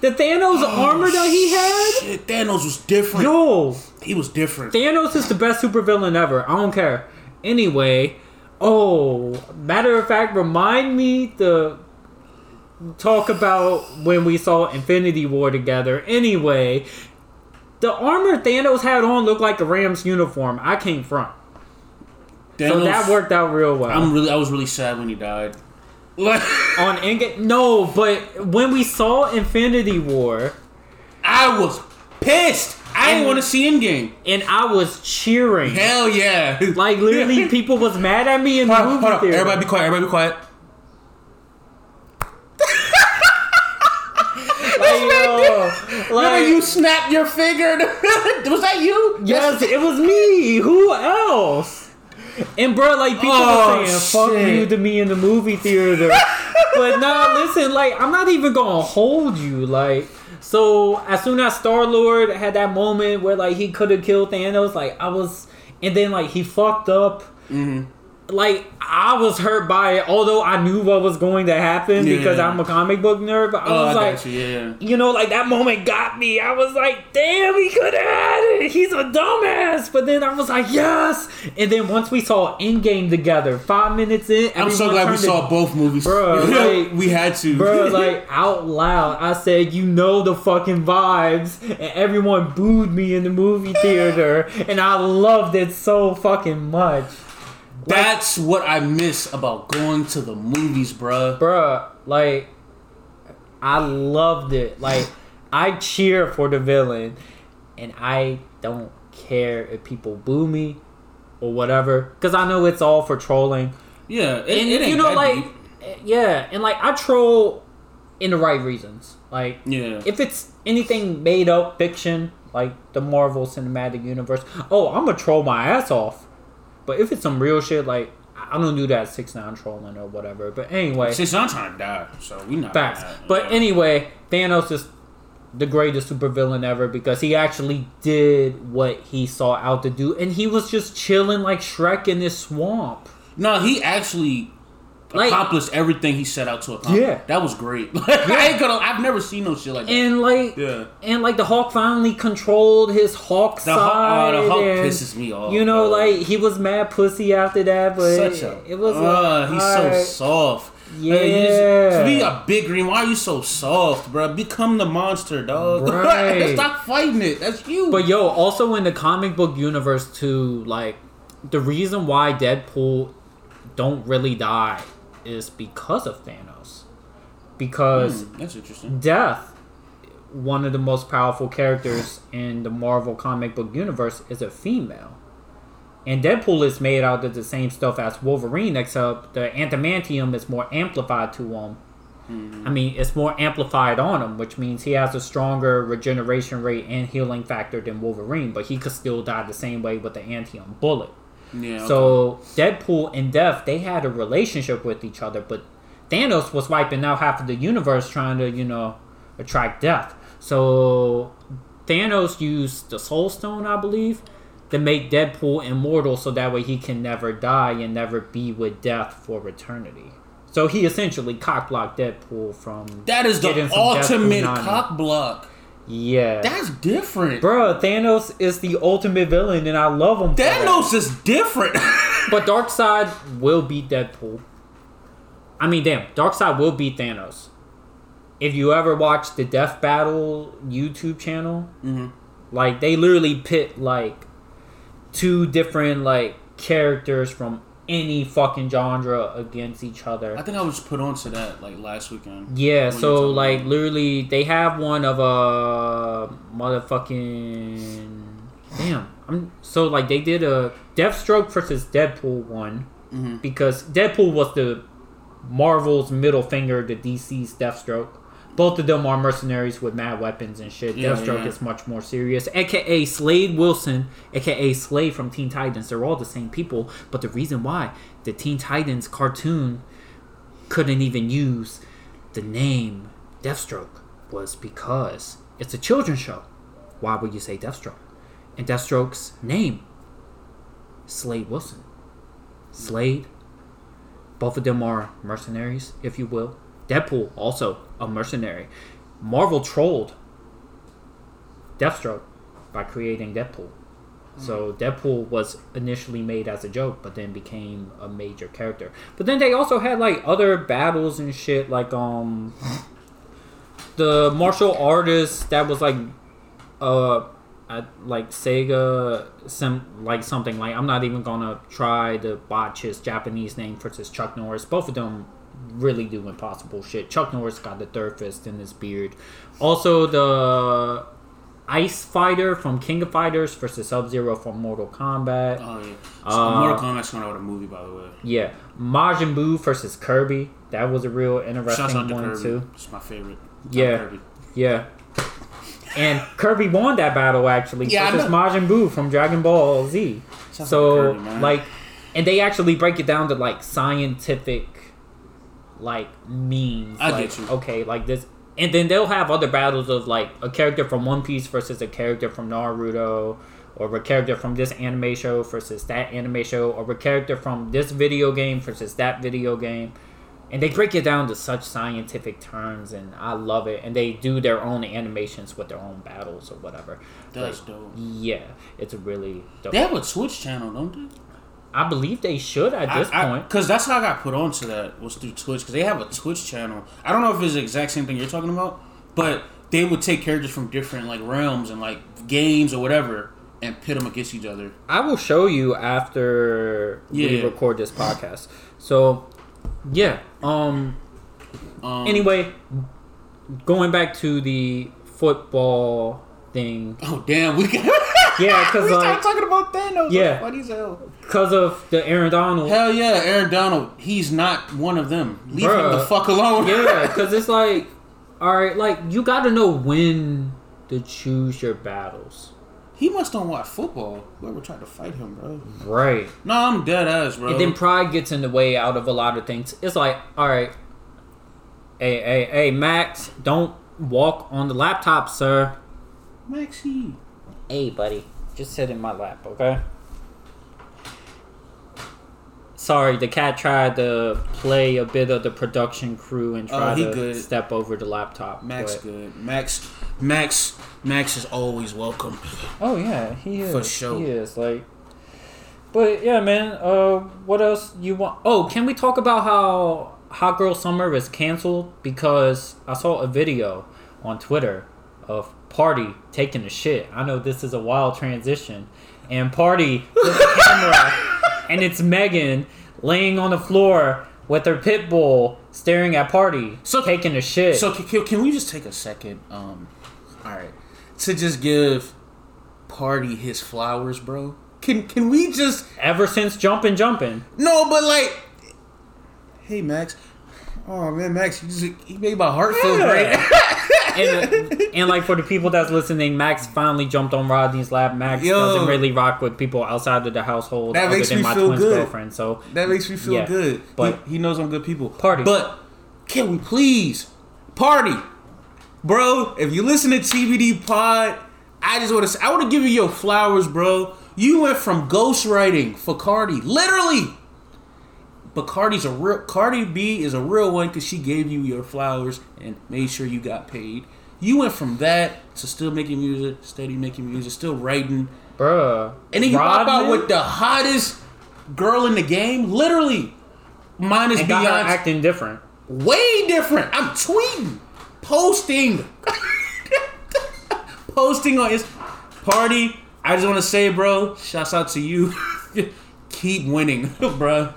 the Thanos oh, armor that he had, Shit, Thanos was different. yo, He was different. Thanos is the best supervillain ever. I don't care. Anyway, oh, matter of fact, remind me to talk about when we saw Infinity War together. Anyway, the armor Thanos had on looked like a Rams uniform. I came front. So that worked out real well. I'm really, I was really sad when he died. Like, *laughs* on Endgame, no, but when we saw Infinity War, I was pissed. I didn't want to see Endgame. and I was cheering. Hell yeah! Like literally, *laughs* people was mad at me in the Hold on, movie hold theater. Everybody be quiet. Everybody be quiet. Like, yo, Remember you snapped your finger? *laughs* was that you? Yes, it was me. Who else? And bro, like people Oh, were saying, "Fuck shit. you" to me in the movie theater. *laughs* but nah, listen, like I'm not even gonna hold you. Like, so as soon as Star Lord had that moment where like he could have killed Thanos, like I was, and then like he fucked up. Mm-hmm. Like I was hurt by it, although I knew what was going to happen because I'm a comic book nerd. But I Oh, was I like, got you. Yeah. you know, like that moment got me. I was like, damn, he could have had it. He's a dumbass. But then I was like, yes. And then once we saw Endgame together, five minutes in, I'm so glad we saw both movies. Bruh, *laughs* like- *laughs* we had to. Bro, *laughs* like out loud, I said, "You know the fucking vibes," and everyone booed me in the movie theater, and I loved it so fucking much, That's what I miss about going to the movies, bruh. Bruh, Like, I loved it. Like, I cheer for the villain, and I don't care if people boo me or whatever, because I know it's all for trolling. Yeah, it, and it ain't you know, like, deep. Eh, yeah, and like I troll in the right reasons. Like, Yeah. if it's anything made up fiction, like the Marvel Cinematic Universe, oh, I'm gonna troll my ass off. But if it's some real shit, like I don't do that six nine trolling or whatever. But anyway, Since I'm trying to die, so we not. facts. But yeah. anyway, Thanos is the greatest supervillain ever because he actually did what he saw out to do, and he was just chilling like Shrek in this swamp. no, he actually Like- accomplished everything he set out to accomplish. Yeah. that was great. *laughs* I ain't gonna. I've never seen no shit like that. and like Yeah. and like the Hulk finally controlled his Hulk The side. Hulk, oh, the Hulk and, pisses me off. You know, bro. like he was mad pussy after that, but such a. it was. Uh, like, he's so soft. Yeah. Like, to be a big green, why are you so soft, bro? Become the monster, dog. *laughs* Right. Stop fighting it. That's you. But yo, also in the comic book universe too, like the reason why Deadpool don't really die is because of Thanos. Because Hmm, that's interesting. Death, one of the most powerful characters in the Marvel comic book universe, is a female. And Deadpool is made out of the same stuff as Wolverine, except the adamantium is more amplified to him. I mean, it's more amplified on him, which means he has a stronger regeneration rate and healing factor than Wolverine, but he could still die the same way with the antium bullet. Yeah. So Deadpool and Death, they had a relationship with each other, but Thanos was wiping out half of the universe trying to, you know, attract Death. So Thanos used the Soul Stone, I believe, to make Deadpool immortal, so that way he can never die and never be with Death for eternity. So he essentially cockblocked Deadpool from that is the ultimate Death Punani. cock block. Yeah, That's different. Bruh, Thanos is the ultimate villain, and I love him. Thanos is different. *laughs* But Darkseid will beat Deadpool. I mean, damn, Darkseid will beat Thanos. If you ever watch the Death Battle YouTube channel, Mhm. like they literally pit like two different like characters from any fucking genre against each other. I think I was put onto that like last weekend. Yeah, so like literally they have one of a motherfucking damn. I'm so like they did a Deathstroke versus Deadpool one Mhm. because Deadpool was the Marvel's middle finger to DC's Deathstroke. Both of them are mercenaries with mad weapons and shit. Yeah, Deathstroke yeah. is much more serious. AKA Slade Wilson, aka Slade from Teen Titans. They're all the same people, but the reason why the Teen Titans cartoon couldn't even use the name Deathstroke was because it's a children's show. Why would you say Deathstroke? And Deathstroke's name, Slade Wilson. Slade. Both of them are mercenaries, if you will. Deadpool, also a mercenary. Marvel trolled Deathstroke by creating Deadpool. So Deadpool was initially made as a joke, but then became a major character. But then they also had like other battles and shit, like um, the martial artist that was like, uh, at, like Sega, some like something like I'm not even gonna try to botch his Japanese name versus Chuck Norris. Both of them really do impossible shit. Chuck Norris got the third fist in his beard. Also the Ice Fighter from King of Fighters versus Sub Zero from Mortal Kombat. Oh yeah. So Uh, Mortal Kombat's coming out with a movie, by the way. Yeah, Majin Buu versus Kirby. That was a real interesting out to one Kirby. too. It's my favorite. Yeah. Kirby. Yeah. And Kirby won that battle actually Yeah, versus. Majin Buu from Dragon Ball Z. Shouts out so Kirby, like, and they actually break it down to like scientific, like means. I like, get you. Okay, like this, and then they'll have other battles of like a character from One Piece versus a character from Naruto. Or a character from this anime show versus that anime show, or a character from this video game versus that video game and they break it down to such scientific terms and i love it and they do their own animations with their own battles or whatever That's Like, dope. yeah it's really dope They have a Twitch channel, don't they? I believe they should at this point Because that's how I got put onto that was through Twitch. Because they have a Twitch channel. I don't know if it's the exact same thing you're talking about, but they would take characters from different like realms and like games or whatever and pit them against each other. i will show you after we record this podcast so yeah um Um, anyway going back to the football thing Oh damn, we got. yeah *laughs* because like talking about Thanos. Yeah. funny as hell. Because of the aaron donald Hell yeah, Aaron Donald. He's not one of them. Leave him the fuck alone. yeah, *laughs* because it's like, all right, like you got to know when to choose your battles, he must don't watch football. Whoever tried to fight him, bro. right? No, I'm dead ass, bro. And then pride gets in the way out of a lot of things. It's like, all right, hey, hey, hey, Max, don't walk on the laptop, sir. Maxie. Hey, buddy, just sit in my lap, okay? Sorry, the cat tried to play a bit of the production crew and Oh, try he to good. step over the laptop. Max but- good. Max Max Max is always welcome. Oh yeah, he is. For sure. He is like. But yeah, man. Uh, what else you want? Oh, can we talk about how Hot Girl Summer is canceled because I saw a video on Twitter of Pardi taking a shit. I know this is a wild transition, and Pardi with the *laughs* camera, and it's Megan laying on the floor with her pit bull staring at Pardi, So- taking a shit. So can, can, we just take a second? Um, all right, to just give Pardi his flowers, bro. Can can we just Ever since jumping, jumping. no? But like, hey Max. Oh man, Max, you just he made my heart feel great. *laughs* and, and like for the people that's listening, Max finally jumped on Rodney's lap. Max Yo. doesn't really rock with people outside of the household That other makes than me my feel twin's good. girlfriend. So That makes me feel Yeah, good. but- he, he knows I'm good people. Pardi. But can we please party, bro? If you listen to TBD Pod, I just want to. say I want to give you your flowers, bro. You went from ghostwriting for Cardi, literally. But Cardi's a real Cardi B is a real one because she gave you your flowers and made sure you got paid. You went from that to still making music, steady making music, still writing, bruh. and then you pop out with the hottest girl in the game, literally. Minus and Beyonce. acting different. Way different. I'm tweeting, posting, *laughs* posting on his party. I just want to say, bro, shouts out to you. *laughs* Keep winning, *laughs* bro.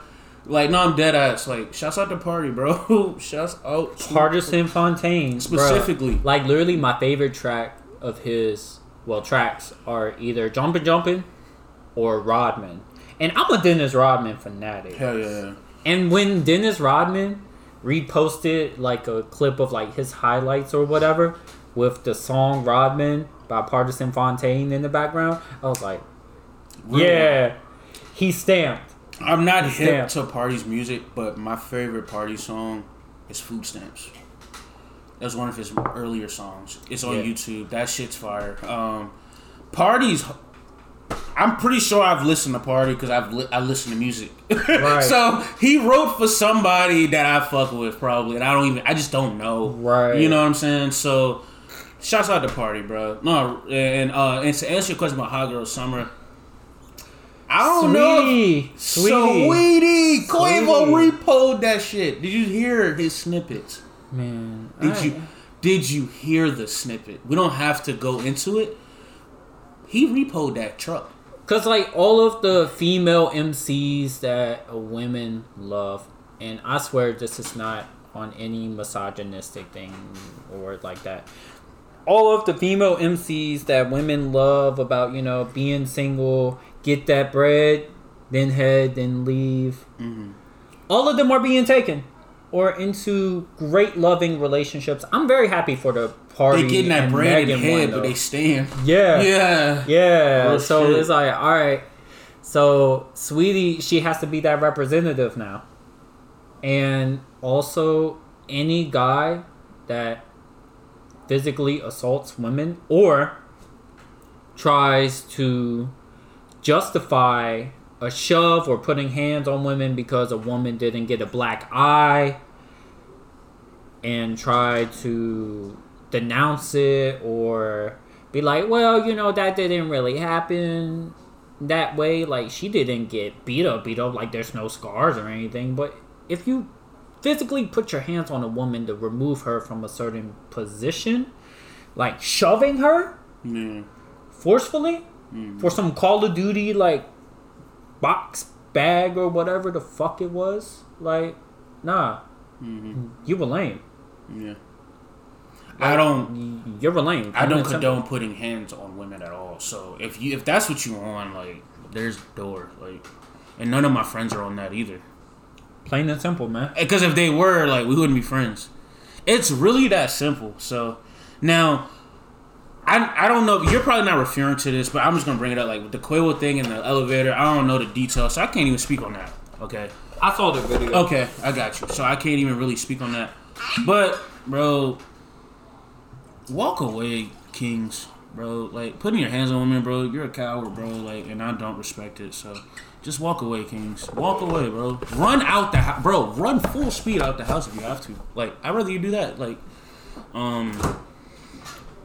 Like, no, I'm dead ass. Like, shouts out to Pardi, bro. *laughs* Shouts out. to- Pardison Fontaine. Specifically. Like literally, my favorite track of his well tracks are either Jumpin' Jumpin' or Rodman. And I'm a Dennis Rodman fanatic. Hell yeah. And when Dennis Rodman reposted like a clip of like his highlights or whatever with the song Rodman by Pardison Fontaine in the background, I was like, yeah, he stamped. I'm not hip Stamp. to Pardi's music, but my favorite party song is Food Stamps. That's one of his earlier songs. It's on Yeah. YouTube. That shit's fire. Um, parties. I'm pretty sure I've listened to Pardi because I've li- I listen to music. *laughs* Right. so he wrote for somebody that I fuck with probably, and I don't even. I just don't know. Right. You know what I'm saying? So, shouts out to Pardi, bro. No, and uh, and to answer your question about Hot Girl Summer, I don't know. Saweetie, Saweetie, Saweetie, Quavo repoed that shit. Did you hear his snippets? man. Did I- you did you hear the snippet? We don't have to go into it. He repoed that truck. Cause like all of the female MCs that women love, and I swear this is not on any misogynistic thing or like that. All of the female MCs that women love about you know being single, get that bread, then head, then leave. Mm-hmm. All of them are being taken or into great loving relationships. I'm very happy for the party. They getting that and bread Megan in head, one, but they stand. yeah, Yeah. yeah. Oh, so shit. it's like, all right. So Saweetie, she has to be that representative now. And also, any guy that physically assaults women or tries to justify a shove or putting hands on women because a woman didn't get a black eye and try to denounce it or be like, well, you know, that didn't really happen that way. Like, she didn't get beat up, beat up, like, there's no scars or anything. But if you physically put your hands on a woman to remove her from a certain position, like shoving her Yeah. forcefully for some Call of Duty, like, box bag or whatever the fuck it was, like, nah, mm-hmm. you were lame. Yeah. I don't. You're lame. I don't condone putting hands on women at all. So if you if that's what you want, like there's the door. Like, and none of my friends are on that either. Plain and simple, man. Eh, because if they were, like, we wouldn't be friends. It's really that simple. So now, I I don't know. You're probably not referring to this, but I'm just gonna bring it up. Like with the Quavo thing in the elevator, I don't know the details, so I can't even speak on that. Okay. I saw the video. Okay, I got you. So I can't even really speak on that. But, bro, walk away, Kings, bro. Like putting your hands on women, bro. You're a coward, bro. Like, and I don't respect it. So Just walk away, Kings. Walk away, bro. Run out the house, bro. Run full speed out the house if you have to. Like, I'd rather you do that. Like, um,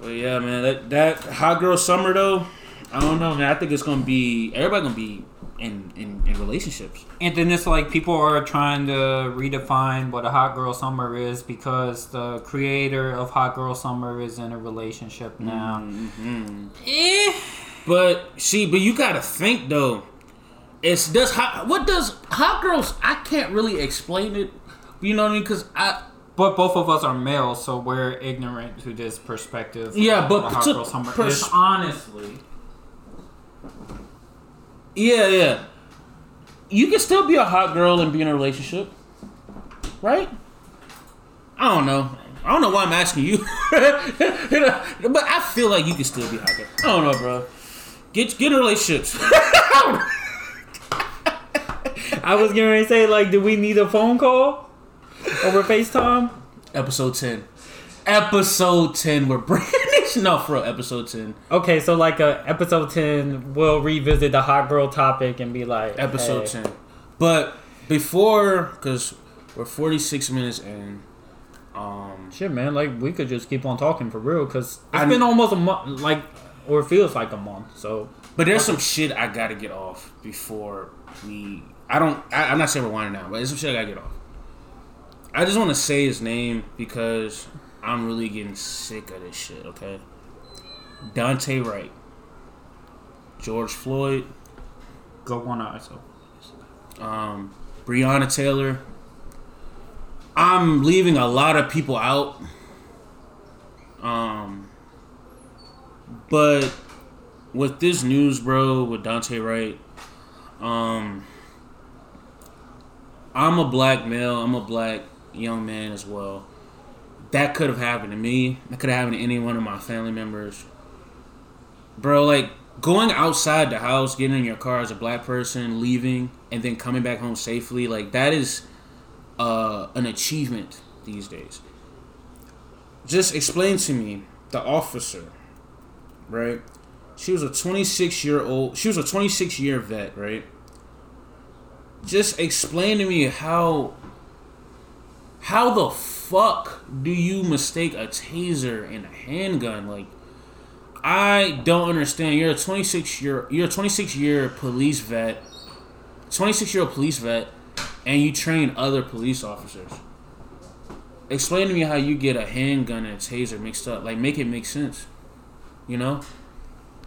but yeah, man, that that hot girl summer though. I don't know, man. I think it's gonna be everybody gonna be in in, in relationships. And then it's like people are trying to redefine what a hot girl summer is because the creator of Hot Girl Summer is in a relationship now. Mm-hmm. Eh. But see, but you gotta think though. It's does hot. What does hot girls? I can't really explain it. You know what I mean? Because I But both of us are males, so we're ignorant to this perspective. Yeah, but what to- girl summer pers- is honestly. Yeah, yeah. You can still be a hot girl and be in a relationship, right? I don't know. I don't know why I'm asking you, You *laughs* know, but I feel like you can still be hot girl. I don't know, bro. Get get in relationships. *laughs* I was going to say, like, do we need a phone call over FaceTime? episode ten. Episode ten. We're this. No, for real. Episode ten. Okay, so like uh, episode ten, we'll revisit the hot girl topic and be like Episode hey. ten. But before, because we're 46 minutes in. Um, Shit, man, like we could just keep on talking for real because it's I- been almost a month, like, or it feels like a month. So But there's some shit I gotta get off before we. I don't. I, I'm not saying we're winding down, but there's some shit I gotta get off. I just want to say his name because I'm really getting sick of this shit. Okay, Daunte Wright, George Floyd, go one eye. So um, Breonna Taylor. I'm leaving a lot of people out. Um, but with this news, bro, with Daunte Wright, um, I'm a black male. I'm a black young man as well. That could have happened to me. That could have happened to any one of my family members. Bro, like going outside the house, getting in your car as a black person, leaving, and then coming back home safely, like that is uh, an achievement these days. Just explain to me the officer, right? She was a 26 year old. She was a 26 year vet, right? Just explain to me how. How the fuck do you mistake a taser and a handgun? Like, I don't understand. You're a 26 year you're a 26 year police vet, 26 year old police vet, and you train other police officers. Explain to me how you get a handgun and a taser mixed up. Like, make it make sense. You know.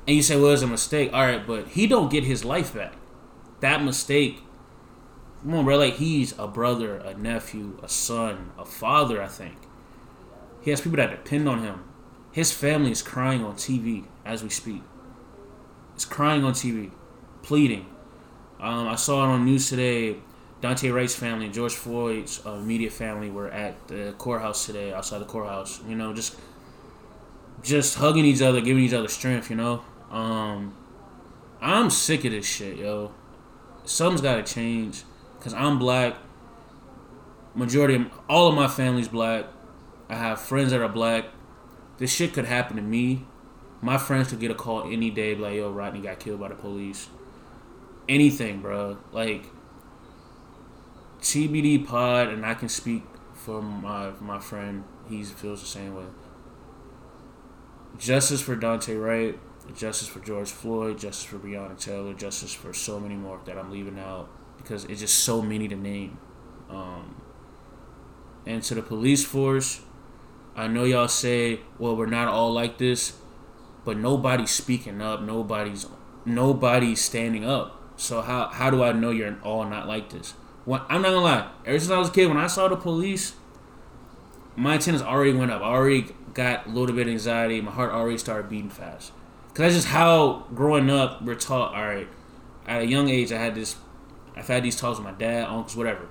And you say, "Well, it's a mistake." All right, but he don't get his life back. That mistake. Come on, bro. Like he's a brother, a nephew, a son, a father. I think. He has people that depend on him. His family is crying on TV as we speak. It's crying on TV, pleading. Um, I saw it on news today. Daunte Wright's family, George Floyd's uh, immediate family, were at the courthouse today, outside the courthouse. You know, just just hugging each other, giving each other strength. You know, um, I'm sick of this shit, yo. Something's got to change, cause I'm black. Majority of all of my family's black. I have friends that are black. This shit could happen to me. My friends could get a call any day, like, yo, Rodney got killed by the police. Anything, bro. Like, TBD pod, and I can speak for my my friend. He feels the same way. Justice for Daunte Wright, justice for George Floyd, justice for Breonna Taylor, justice for so many more that I'm leaving out because it's just so many to name. Um, and to the police force, I know y'all say, well, we're not all like this, but nobody's speaking up. Nobody's nobody's standing up. So how how do I know you're all not like this? When, I'm not gonna lie. Ever since I was a kid, when I saw the police, my attendance already went up. I already got a little bit of anxiety. My heart already started beating fast. Cause that's just how growing up we're taught. All right, at a young age, I had this. I've had these talks with my dad, uncles, whatever.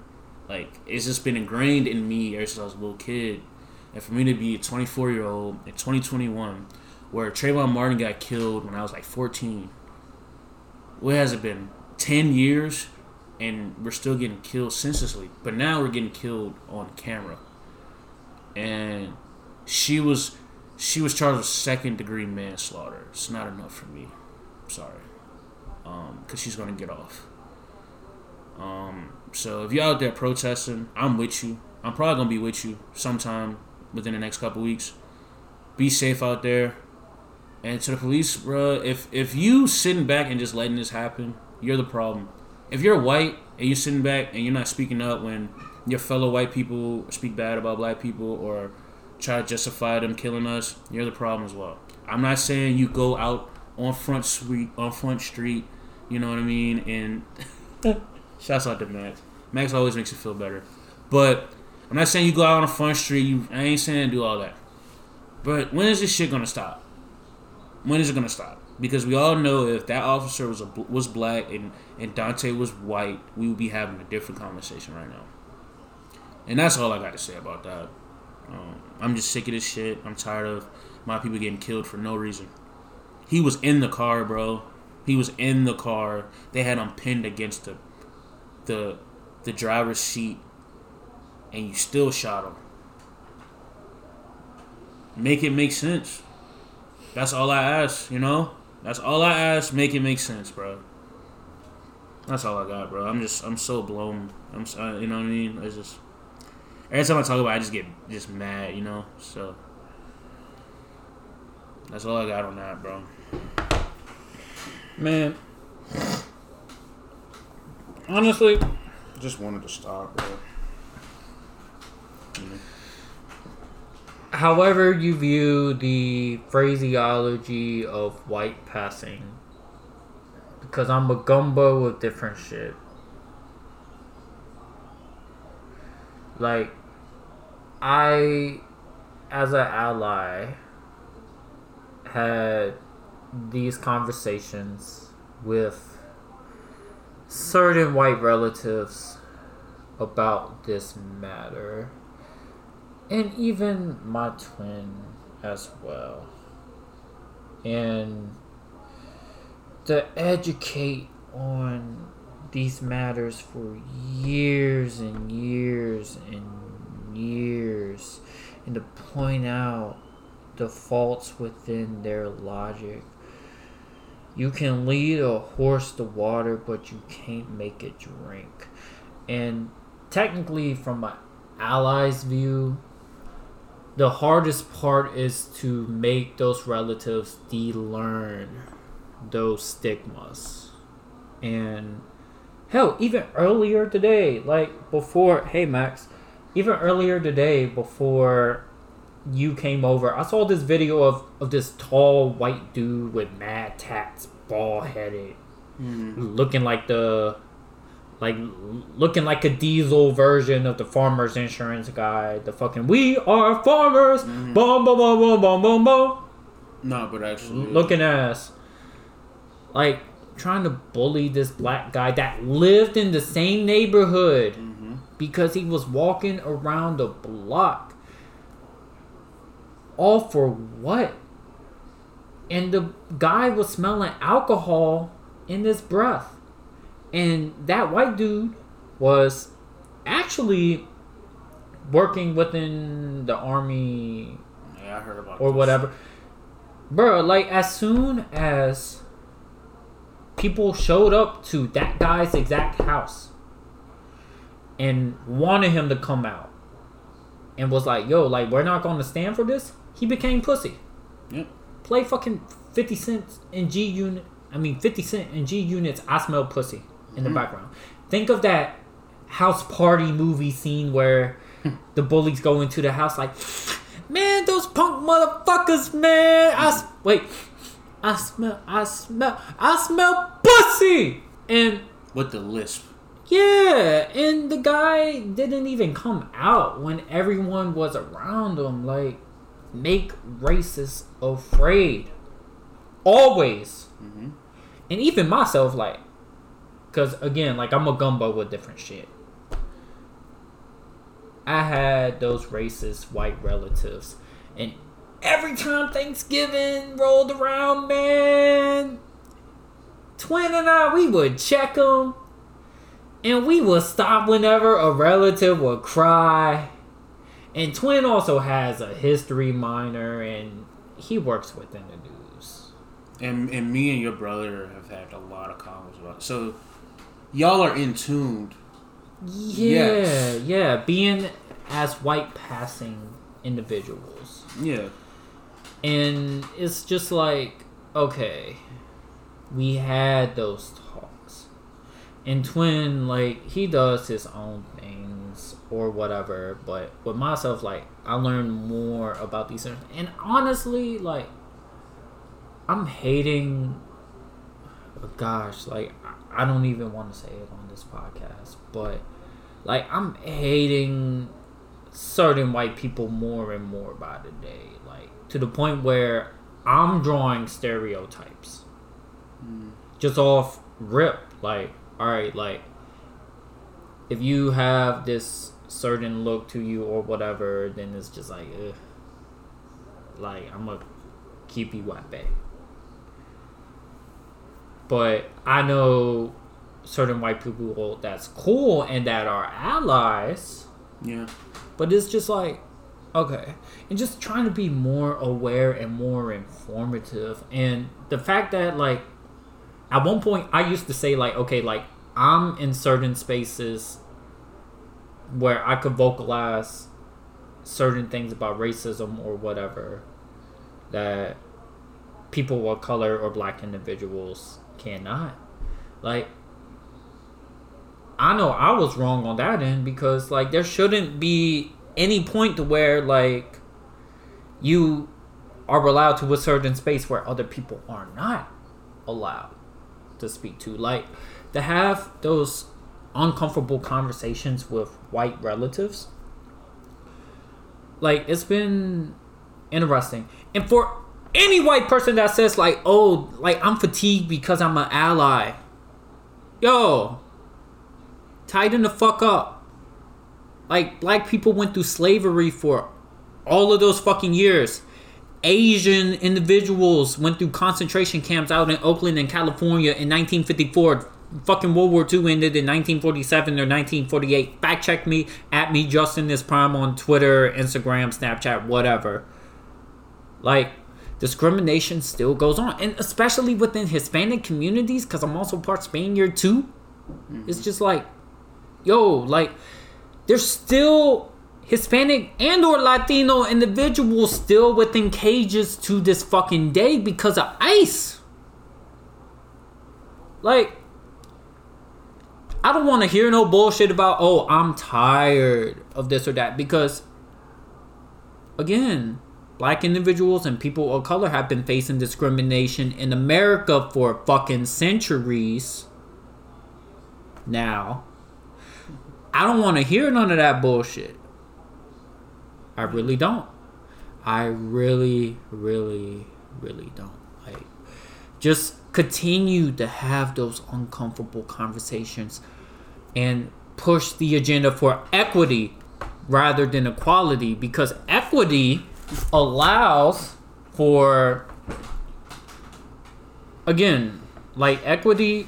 Like it's just been ingrained in me ever since I was a little kid. And for me to be a 24 year old in 2021, where Trayvon Martin got killed when I was like 14, what has it been? 10 years, and we're still getting killed senselessly. But now we're getting killed on camera. And she was she was charged with second degree manslaughter. It's not enough for me. Sorry. Um, cause she's gonna get off. Um, so if you're out there protesting, I'm with you. I'm probably gonna be with you sometime within the next couple weeks. Be safe out there. And to the police, bro, if if you sitting back and just letting this happen, you're the problem. If you're white and you're sitting back and you're not speaking up when your fellow white people speak bad about black people or try to justify them killing us, you're the problem as well. I'm not saying you go out on front street on front street, you know what I mean, and *laughs* shouts out to Max. Max always makes you feel better. But I'm not saying you go out on a front street, you I ain't saying do all that. But when is this shit gonna stop? When is it gonna stop? Because we all know if that officer was a, was black and, and Daunte was white, we would be having a different conversation right now. And that's all I got to say about that. Um, I'm just sick of this shit. I'm tired of my people getting killed for no reason. He was in the car, bro. He was in the car. They had him pinned against the the the driver's seat, and you still shot him. Make it make sense. That's all I ask, you know. That's all I ask. Make it make sense, bro. That's all I got, bro. I'm just I'm so blown. I'm you know what I mean. It's just every time I talk about, it, I just get just mad, you know. So that's all I got on that, bro. Man, honestly, just wanted to stop, bro. Mm-hmm. However, you view the phraseology of white passing, because I'm a gumbo of different shit. Like, I, as an ally, had these conversations with certain white relatives about this matter. And even my twin as well. And to educate on these matters for years and years and years and to point out the faults within their logic. You can lead a horse to water, but you can't make it drink. And technically, from my ally's view, the hardest part is to make those relatives de-learn those stigmas. And hell, even earlier today, like before, hey Max, even earlier today, before you came over, I saw this video of, of this tall white dude with mad tats, bald headed, mm-hmm. looking like the like looking like a diesel version of the farmers insurance guy. The fucking we are farmers. Mm-hmm. Boom, boom, boom, boom, boom, boom, boom. No, but actually, looking ass. Like trying to bully this black guy that lived in the same neighborhood mm-hmm. because he was walking around the block all for what? And the guy was smelling alcohol in his breath. And that white dude was actually working within the army yeah, I heard about or this. whatever. Bro, like as soon as people showed up to that guy's exact house and wanted him to come out and was like, yo, like we're not gonna stand for this he became pussy. Yep. Play fucking 50 Cent in G Unit. I mean, 50 Cent in G Unit's I Smell Pussy in the mm-hmm. background. Think of that house party movie scene where *laughs* the bullies go into the house like, man, those punk motherfuckers, man. I, wait. I smell, I smell, I smell pussy! And. With the lisp. Yeah, and the guy didn't even come out when everyone was around him. Like, make racists afraid. Always. Mm-hmm. And even myself, like, because again, like, I'm a gumbo with different shit. I had those racist white relatives. And every time Thanksgiving rolled around, man, Twin and I, we would check them. And we would stop whenever a relative would cry and Twin also has a history minor, and he works within the news. And and me and your brother have had a lot of comments about. It. So y'all are in tuned. Yeah, Yes. yeah. Being as white passing individuals. Yeah. And it's just like, okay, we had those talks. And Twin, like, he does his own or whatever. But with myself, like, I learned more about these things. And honestly, like, I'm hating. Gosh, like, I I don't even want to say it on this podcast. But, like, I'm hating certain white people more and more by the day. Like, to the point where I'm drawing stereotypes mm. just off rip. Like, all right, like if you have this certain look to you or whatever, then it's just like, ugh. like I'm gonna keep you at bay. But I know certain white people that's cool and that are allies. Yeah. But it's just like, okay. And just trying to be more aware and more informative. And the fact that, like, at one point I used to say, like, okay, like, I'm in certain spaces where I could vocalize certain things about racism or whatever that people of color or black individuals cannot. Like, I know I was wrong on that end because like there shouldn't be any point to where like you are allowed to a certain space where other people are not allowed to speak to. Like to have those uncomfortable conversations with white relatives. Like it's been interesting. And for any white person that says like, "Oh, like I'm fatigued because I'm an ally." Yo, tighten the fuck up. Like black people went through slavery for all of those fucking years. Asian individuals went through concentration camps out in Oakland and California in 1954. Fucking World War II ended in 1947 or 1948. Fact check me at me Justin this prime on Twitter, Instagram, Snapchat, whatever. Like discrimination still goes on, and especially within Hispanic communities, because I'm also part Spaniard too. Mm-hmm. It's just like, yo, like there's still Hispanic and or Latino individuals still within cages to this fucking day because of ICE. Like, I don't want to hear no bullshit about, oh, I'm tired of this or that because, again, black individuals and people of color have been facing discrimination in America for fucking centuries now. I don't want to hear none of that bullshit. I really don't. I really, really, really don't. Like, just continue to have those uncomfortable conversations and push the agenda for equity rather than equality because equity allows for again like equity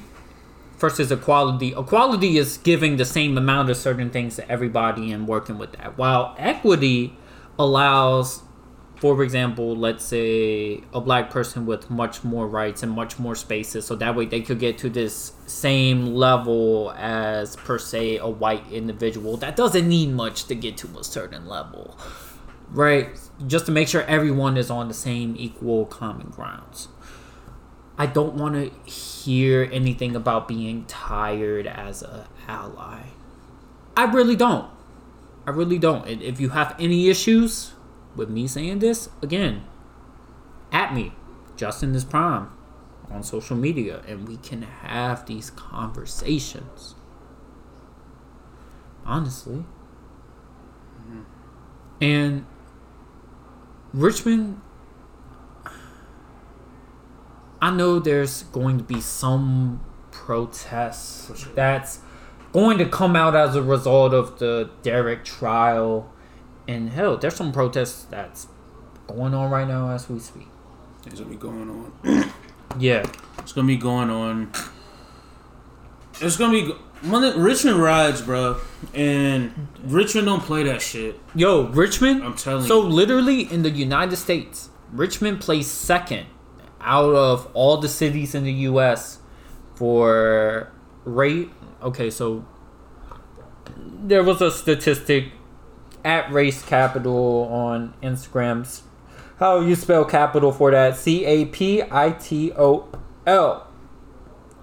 versus equality. Equality is giving the same amount of certain things to everybody and working with that while equity allows for example let's say a black person with much more rights and much more spaces so that way they could get to this same level as per se a white individual that doesn't need much to get to a certain level right? Just to make sure everyone is on the same equal common grounds. I don't want to hear anything about being tired as a ally. I really don't. I really don't. If you have any issues with me saying this again at me justin is prime on social media and we can have these conversations honestly mm-hmm. and Richmond, I know there's going to be some protests sure. that's going to come out as a result of the Derek trial. And hell, there's some protests that's going on right now as we speak. It's gonna be going on. *clears throat* Yeah. It's gonna be going on. It's gonna be one Richmond rides, bro, and Richmond don't play that shit. Yo, Richmond. I'm telling so you. literally in the United States, Richmond plays second out of all the cities in the U.S. for rate. Okay, so there was a statistic at Race Capital on Instagram's how you spell capital for that C A P I T O L.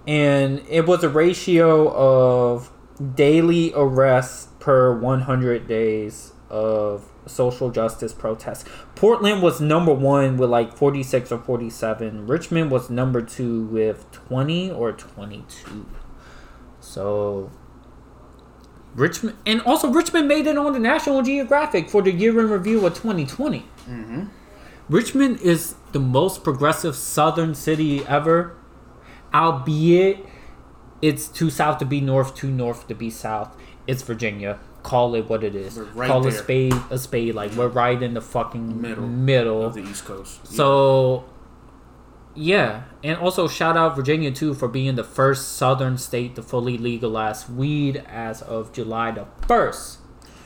And it was a ratio of daily arrests per 100 days of social justice protests. Portland was number one with like 46 or 47. Richmond was number two with 20 or 22. So Richmond and also Richmond made it on the National Geographic for the year in review of 2020. Mm-hmm. Richmond is the most progressive southern city ever, albeit it's too south to be north, too north to be south. It's Virginia. Call it what it is. Right Call a spade a spade. Like we're right in the fucking Middle middle. of the East Coast. So, yeah, and also shout out Virginia too for being the first southern state to fully legalize weed as of July the first.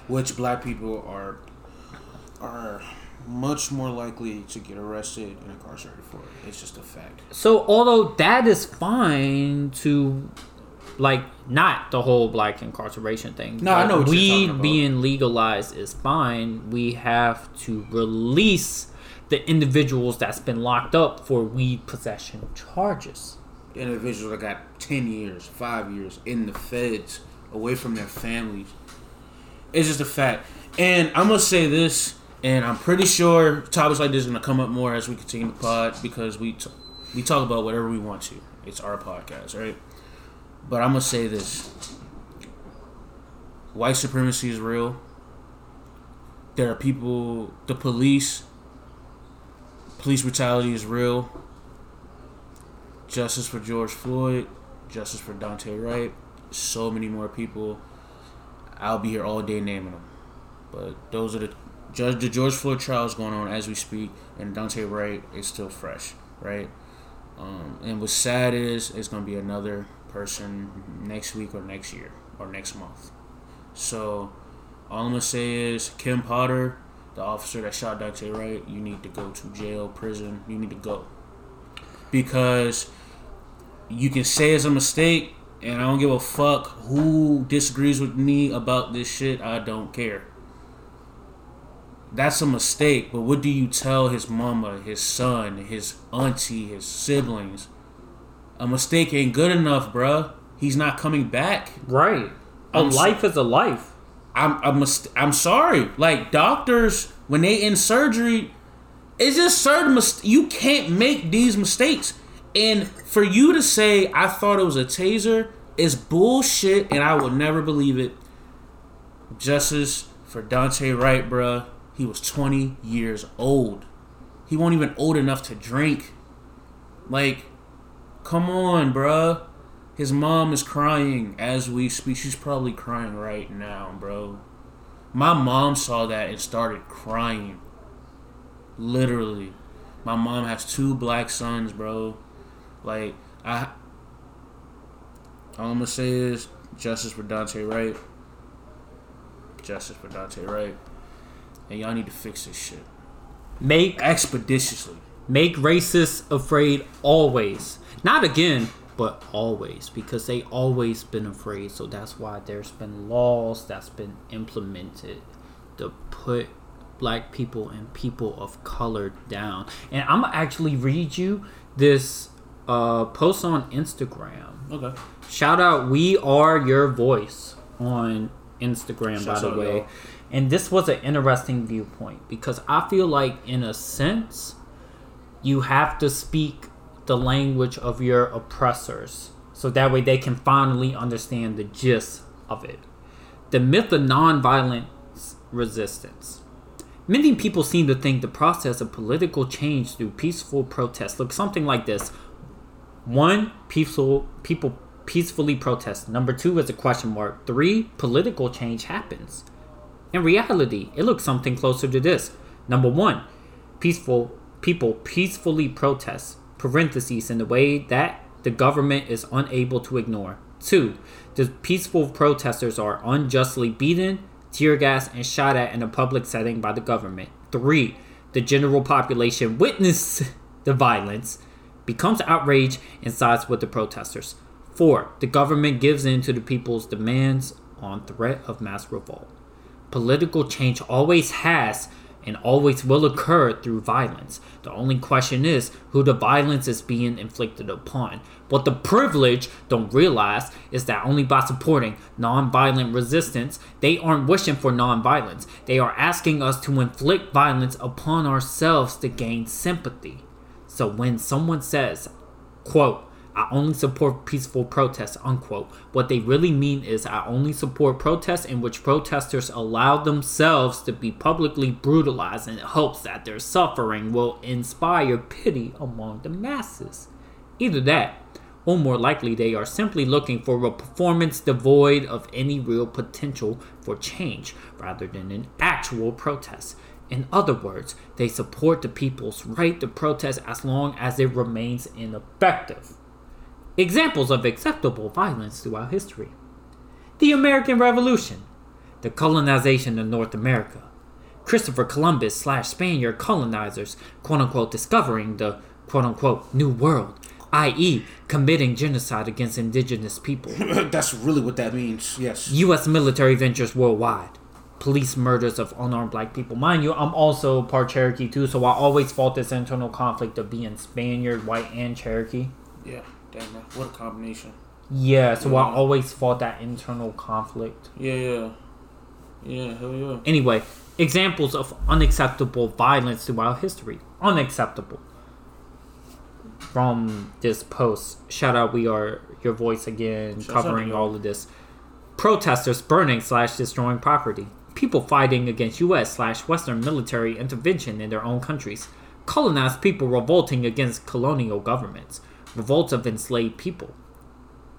which black people are are much more likely to get arrested and incarcerated for. it. It's just a fact. So, although that is fine to, like, not the whole black incarceration thing. No, I know weed being legalized is fine. We have to release the individuals that's been locked up for weed possession charges. Individuals that got ten years, five years in the feds, away from their families. It's just a fact. And I'm gonna say this, and I'm pretty sure topics like this is gonna come up more as we continue the pod because we t- we talk about whatever we want to. It's our podcast, right? But I'm gonna say this: white supremacy is real. There are people, the police, police brutality is real. Justice for George Floyd, justice for Daunte Wright, so many more people. I'll be here all day naming them. But those are the judge the George Floyd trial is going on as we speak, and Daunte Wright is still fresh, right? Um, and what's sad is it's gonna be another person next week or next year or next month. So all I'm gonna say is Kim Potter, the officer that shot Daunte Wright, you need to go to jail, prison. You need to go because you can say it's a mistake, and I don't give a fuck who disagrees with me about this shit. I don't care. That's a mistake, but what do you tell his mama, his son, his auntie, his siblings? A mistake ain't good enough, bruh. He's not coming back. Right. A I'm so- life is a life. I'm I'm mis- I'm sorry. Like doctors, when they in surgery, it's just certain mis- you can't make these mistakes. And for you to say I thought it was a taser is bullshit, and I will never believe it. Justice for Daunte Wright, bruh. He was 20 years old. He wasn't even old enough to drink. Like, come on, bruh. His mom is crying as we speak. She's probably crying right now, bro. My mom saw that and started crying. Literally. My mom has two black sons, bro. Like, I. All I'm gonna say is justice for Daunte Wright. Justice for Daunte Wright. And y'all need to fix this shit. Make Expeditiously. make racists afraid always. Not again, but always because they always been afraid. So that's why there's been laws that's been implemented to put black people and people of color down. And I'm gonna actually read you this uh, post on Instagram. Okay. Shout out, we are your voice on Instagram, Shouts by the way. y'all. And this was an interesting viewpoint because I feel like, in a sense, you have to speak the language of your oppressors so that way they can finally understand the gist of it. The myth of nonviolent resistance. Many people seem to think the process of political change through peaceful protest looks something like this. One, peaceful people peacefully protest. Number two is a question mark. Three, political change happens. In reality, it looks something closer to this. Number one, peaceful people peacefully protest. Parentheses in the way that the government is unable to ignore. Two, the peaceful protesters are unjustly beaten, tear gassed, and shot at in a public setting by the government. Three, the general population witness *laughs* the violence, becomes outraged, and sides with the protesters. Four, the government gives in to the people's demands on threat of mass revolt. Political change always has and always will occur through violence. The only question is who the violence is being inflicted upon. What the privileged don't realize is that only by supporting nonviolent resistance, they aren't wishing for nonviolence. They are asking us to inflict violence upon ourselves to gain sympathy. So when someone says, quote, I only support peaceful protests, unquote. What they really mean is I only support protests in which protesters allow themselves to be publicly brutalized in hopes that their suffering will inspire pity among the masses. Either that, or more likely, they are simply looking for a performance devoid of any real potential for change rather than an actual protest. In other words, they support the people's right to protest as long as it remains ineffective. Examples of acceptable violence throughout history the American Revolution, the colonization of North America, Christopher Columbus slash Spaniard colonizers, quote unquote, discovering the quote unquote New World, i.e., committing genocide against indigenous people. *laughs* That's really what that means. Yes. U.S. military ventures worldwide. Police murders of unarmed black people. Mind you, I'm also part Cherokee too, so I always fought this internal conflict of being Spaniard, white, and Cherokee. Yeah. Damn, man. What a combination. Yeah, so Yeah. I always fought that internal conflict. Yeah, yeah. Yeah, hell yeah. Anyway, examples of unacceptable violence throughout history. Unacceptable. From this post, shout out, we are your voice again, Shouts out covering all of this. Protesters burning slash destroying property. People fighting against U.S. slash Western military intervention in their own countries. Colonized people revolting against colonial governments. Revolts of enslaved people.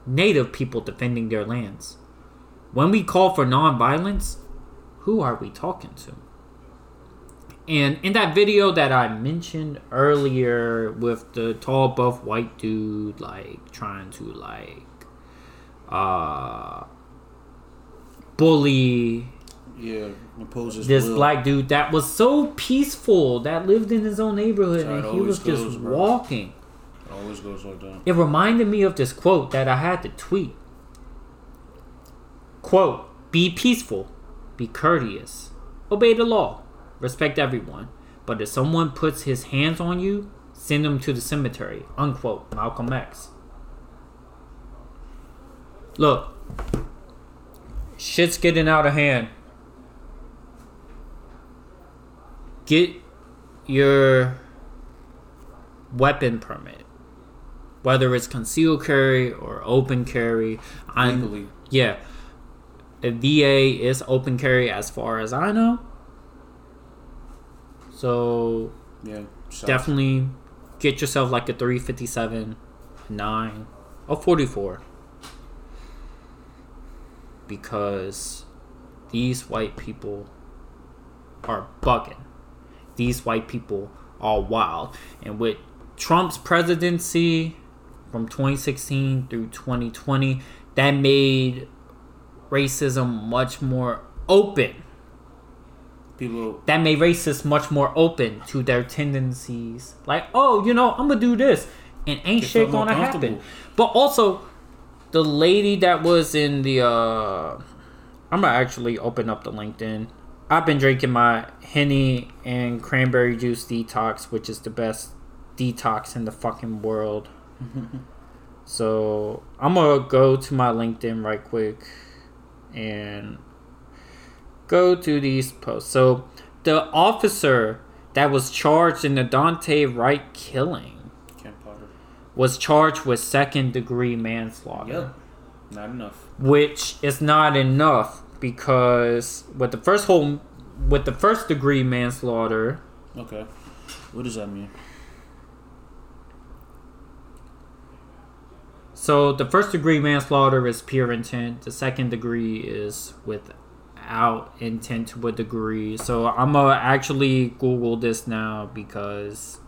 Native people defending their lands. When we call for nonviolence, who are we talking to? And in that video that I mentioned earlier with the tall buff white dude like trying to like uh bully Yeah, this will. black dude that was so peaceful that lived in his own neighborhood and he was just bro. walking. Always goes. It reminded me of this quote that I had to tweet. Quote, be peaceful, be courteous, obey the law, respect everyone. But if someone puts his hands on you, send him to the cemetery. Unquote. Malcolm X. Look, shit's getting out of hand. Get your weapon permit whether it's concealed carry or open carry. I'm Legally. yeah. A VA is open carry as far as I know. So Yeah. Definitely get yourself like a 357, 9, or 44. Because these white people are bugging. These white people are wild. And with Trump's presidency from 2016 through 2020, that made racism much more open People. that made racists much more open to their tendencies. Like, oh, you know, I'm gonna do this, and ain't shit gonna happen. But also, the lady that was in the, uh I'm gonna actually open up the LinkedIn. I've been drinking my henny and cranberry juice detox, which is the best detox in the fucking world. *laughs* so I'm gonna go to my LinkedIn right quick and go to these posts. So the officer that was charged in the Daunte Wright killing was charged with second degree manslaughter, Yep. Not enough. which is not enough because with the first whole with the first degree manslaughter, Okay. What does that mean? So the first degree manslaughter is pure intent. The second degree is without intent to a degree. So I'm gonna actually Google this now because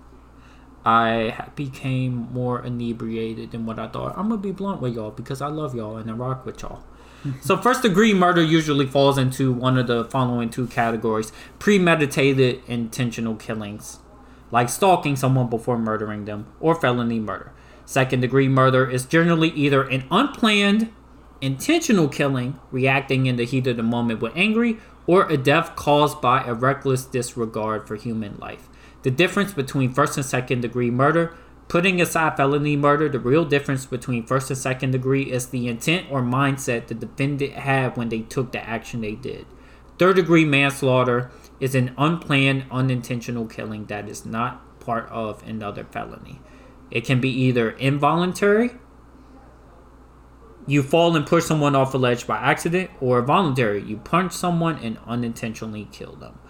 I became more inebriated than what I thought. I'm gonna be blunt with y'all because I love y'all and I rock with y'all. *laughs* so first degree murder usually falls into one of the following two categories: premeditated intentional killings, like stalking someone before murdering them, or felony murder. Second degree murder is generally either an unplanned, intentional killing, reacting in the heat of the moment with angry, or a death caused by a reckless disregard for human life. The difference between first and second degree murder, putting aside felony murder, the real difference between first and second degree is the intent or mindset the defendant had when they took the action they did. Third degree manslaughter is an unplanned, unintentional killing that is not part of another felony. It can be either involuntary, you fall and push someone off a ledge by accident, or voluntary, you punch someone and unintentionally kill them.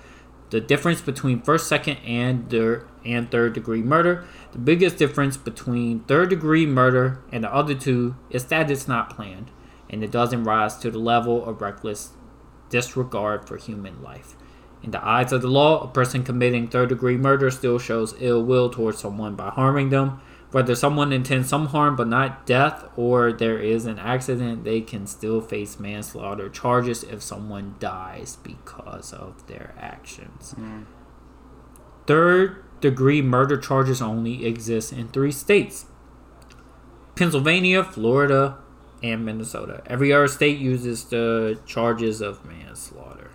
The difference between first, second, and third, and third degree murder. The biggest difference between third degree murder and the other two is that it's not planned, and it doesn't rise to the level of reckless disregard for human life. In the eyes of the law, a person committing third degree murder still shows ill will towards someone by harming them. Whether someone intends some harm but not death, or there is an accident, they can still face manslaughter charges if someone dies because of their actions. Hmm. Third degree murder charges only exist in three states Pennsylvania, Florida, and Minnesota. Every other state uses the charges of manslaughter.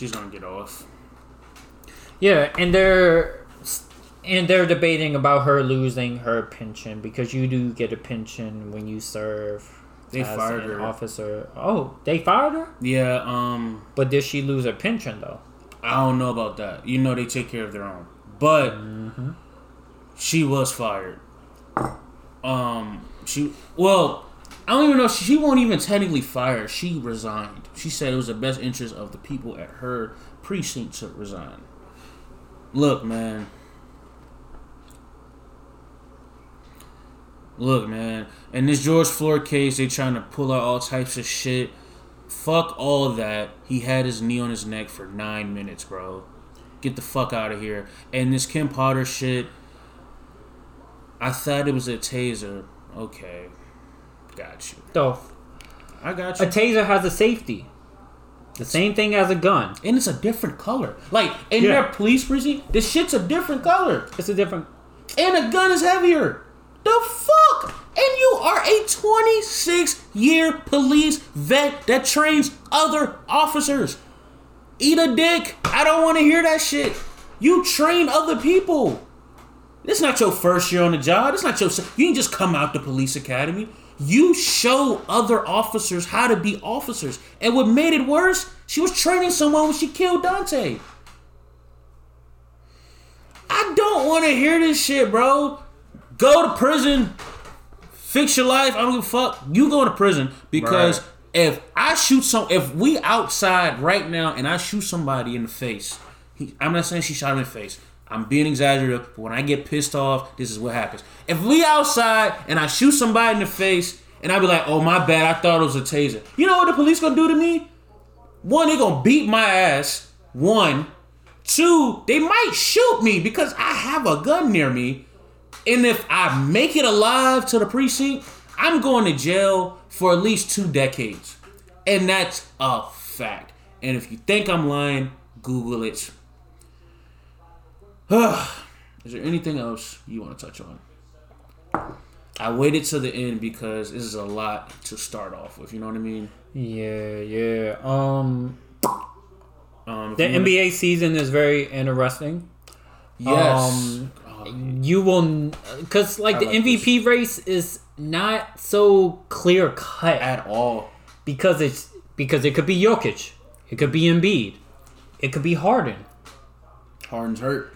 She's gonna get off. Yeah, and they're and they're debating about her losing her pension because you do get a pension when you serve. They as fired an her. officer. Oh, they fired her, Yeah, um, but did she lose her pension though? I don't know about that. You know they take care of their own. But she was fired. Um she well, I don't even know she won't even technically fire. She resigned. She said it was the best interest of the people at her precinct to resign. Look, man. Look, man. In this George Floyd case, they trying to pull out all types of shit. Fuck all that. He had his knee on his neck for nine minutes, bro. Get the fuck out of here. And this Kim Potter shit, I thought it was a taser. Okay. Got you. So I got you. a taser has a safety. The same thing as a gun. and it's a different color. Like, in Yeah. their police precinct, this shit's a different color. It's a different. And a gun is heavier. The fuck? And you are a 26 year police vet that trains other officers. Eat a dick. I don't want to hear that shit. You train other people. This not your first year on the job. It's not your. You didn't just come out the police academy. You show other officers how to be officers. And what made it worse, she was training someone when she killed Daunte. I don't want to hear this shit, bro. Go to prison. Fix your life. I don't give a fuck. You go to prison because Right. if I shoot some, if we outside right now and I shoot somebody in the face, he, I'm not saying she shot him in the face. I'm being exaggerative, but when I get pissed off, this is what happens. If we outside and I shoot somebody in the face and I be like, "Oh my bad, I thought it was a taser," you know what the police gonna do to me? One, they gonna beat my ass. One, two, they might shoot me because I have a gun near me. And if I make it alive to the precinct, I'm going to jail for at least two decades. And that's a fact. And if you think I'm lying, Google it. *sighs* is there anything else you want to touch on? I waited to the end because this is a lot to start off with. You know what I mean? Yeah, yeah. Um, Um, the wanna- NBA season is very interesting. Yes. um, Oh, You will, because like I the like MVP race is not so clear cut at all. because it's because it could be Jokic, it could be Embiid, it could be Harden. Harden's hurt.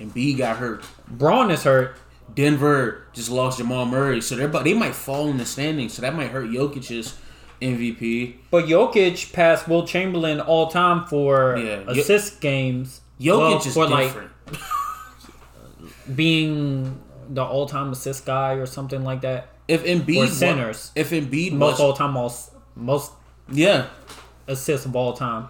Embiid got hurt. Braun is hurt. Denver just lost Jamal Murray, so they're they might fall in the standings. So that might hurt Jokic's MVP. But Jokic passed Wilt Chamberlain all time for Yeah, assist games. Jokic Well, is for different. like *laughs* being the all time assist guy or something like that. if Embiid or centers. if Embiid Most all time, most most yeah, assists of all time.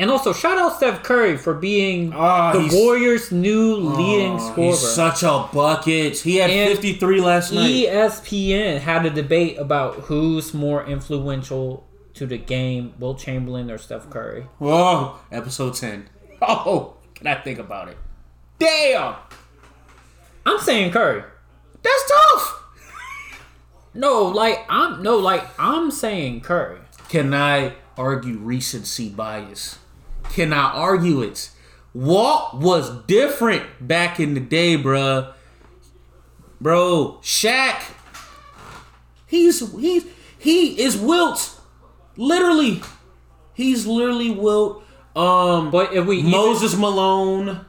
And also, shout out Steph Curry for being Ah, the Warriors' new leading Oh, scorer. he's such a bucket. He had And 53 last night. ESPN had a debate about who's more influential to the game, Wilt Chamberlain or Steph Curry. Whoa, episode 10. *laughs* Oh, can I think about it? Damn. I'm saying Curry. That's tough. *laughs* No, like I'm no, like I'm saying Curry. Can I argue recency bias? Can I argue it? Walt was different back in the day, bruh. Bro, Shaq. He's he's he is Wilt. Literally. He's literally Wilt. Um But if we even- Moses Malone.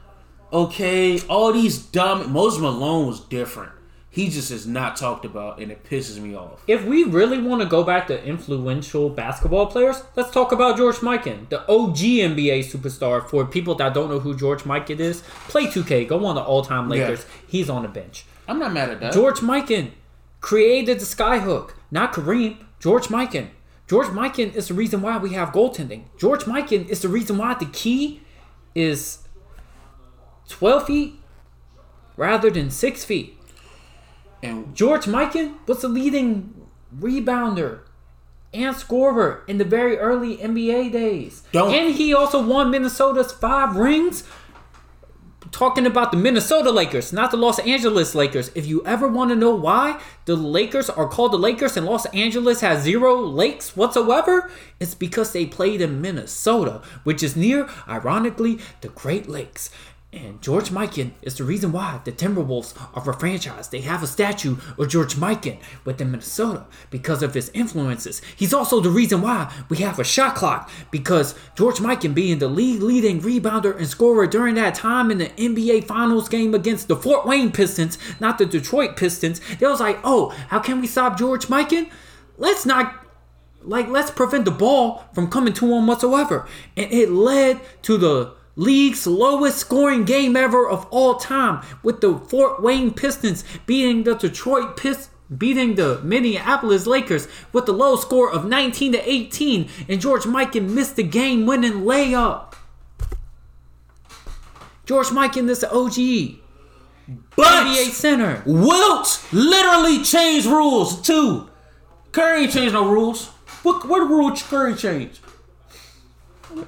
Okay. All these dumb Moses Malone was different. He just is not talked about and it pisses me off. If we really want to go back to influential basketball players, let's talk about George Mikan, the OG NBA superstar. For people that don't know who George Mikan is, play 2K, go on the all-time Lakers. He's on the bench. I'm not mad at that. George Mikan created the skyhook, not Kareem. George Mikan. George Mikan is the reason why we have goaltending. George Mikan is the reason why the key is 12 feet rather than 6 feet. And George Mikan was the leading rebounder and scorer in the very early NBA days. Don't- And he also won Minnesota's five rings. Talking about the Minnesota Lakers, not the Los Angeles Lakers. If you ever want to know why the Lakers are called the Lakers and Los Angeles has zero lakes whatsoever, it's because they played in Minnesota, which is near, ironically, the Great Lakes. And George Mikan is the reason why the Timberwolves are a franchise. They have a statue of George Mikan within Minnesota because of his influences. He's also the reason why we have a shot clock because George Mikan being the league leading rebounder and scorer during that time in the NBA Finals game against the Fort Wayne Pistons, not the Detroit Pistons. They was like, oh, how can we stop George Mikan? Let's not like let's prevent the ball from coming to him whatsoever. And it led to the league's lowest scoring game ever of all time, with the Fort Wayne Pistons beating the Detroit Pistons. Beating the Minneapolis Lakers with the low score of 19 to 18, and George Mikan missed the game winning layup. George Mikan is the OG. but NBA center. Wilt literally changed rules too. Curry changed no rules. What what rule Curry changed?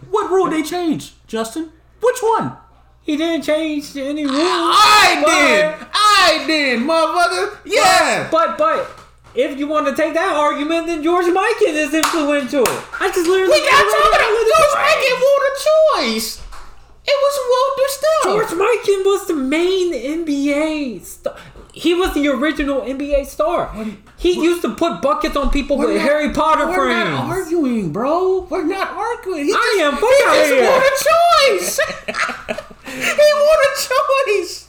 What rule they changed, Justin? Which one? He didn't change any rules. I but- did. I did, motherfucker. Yeah. But but if you want to take that argument, then George Mikan is influential. I just literally we got talking about George Mikan won a choice. It was Walter stuff. George Mikan was the main NBA star. He was the original NBA star. He used to put buckets on people with not- Harry Potter we're frames. not arguing, bro. We're not arguing. He I just, am. Fuck he outta just here. won a choice. *laughs* he won a choice.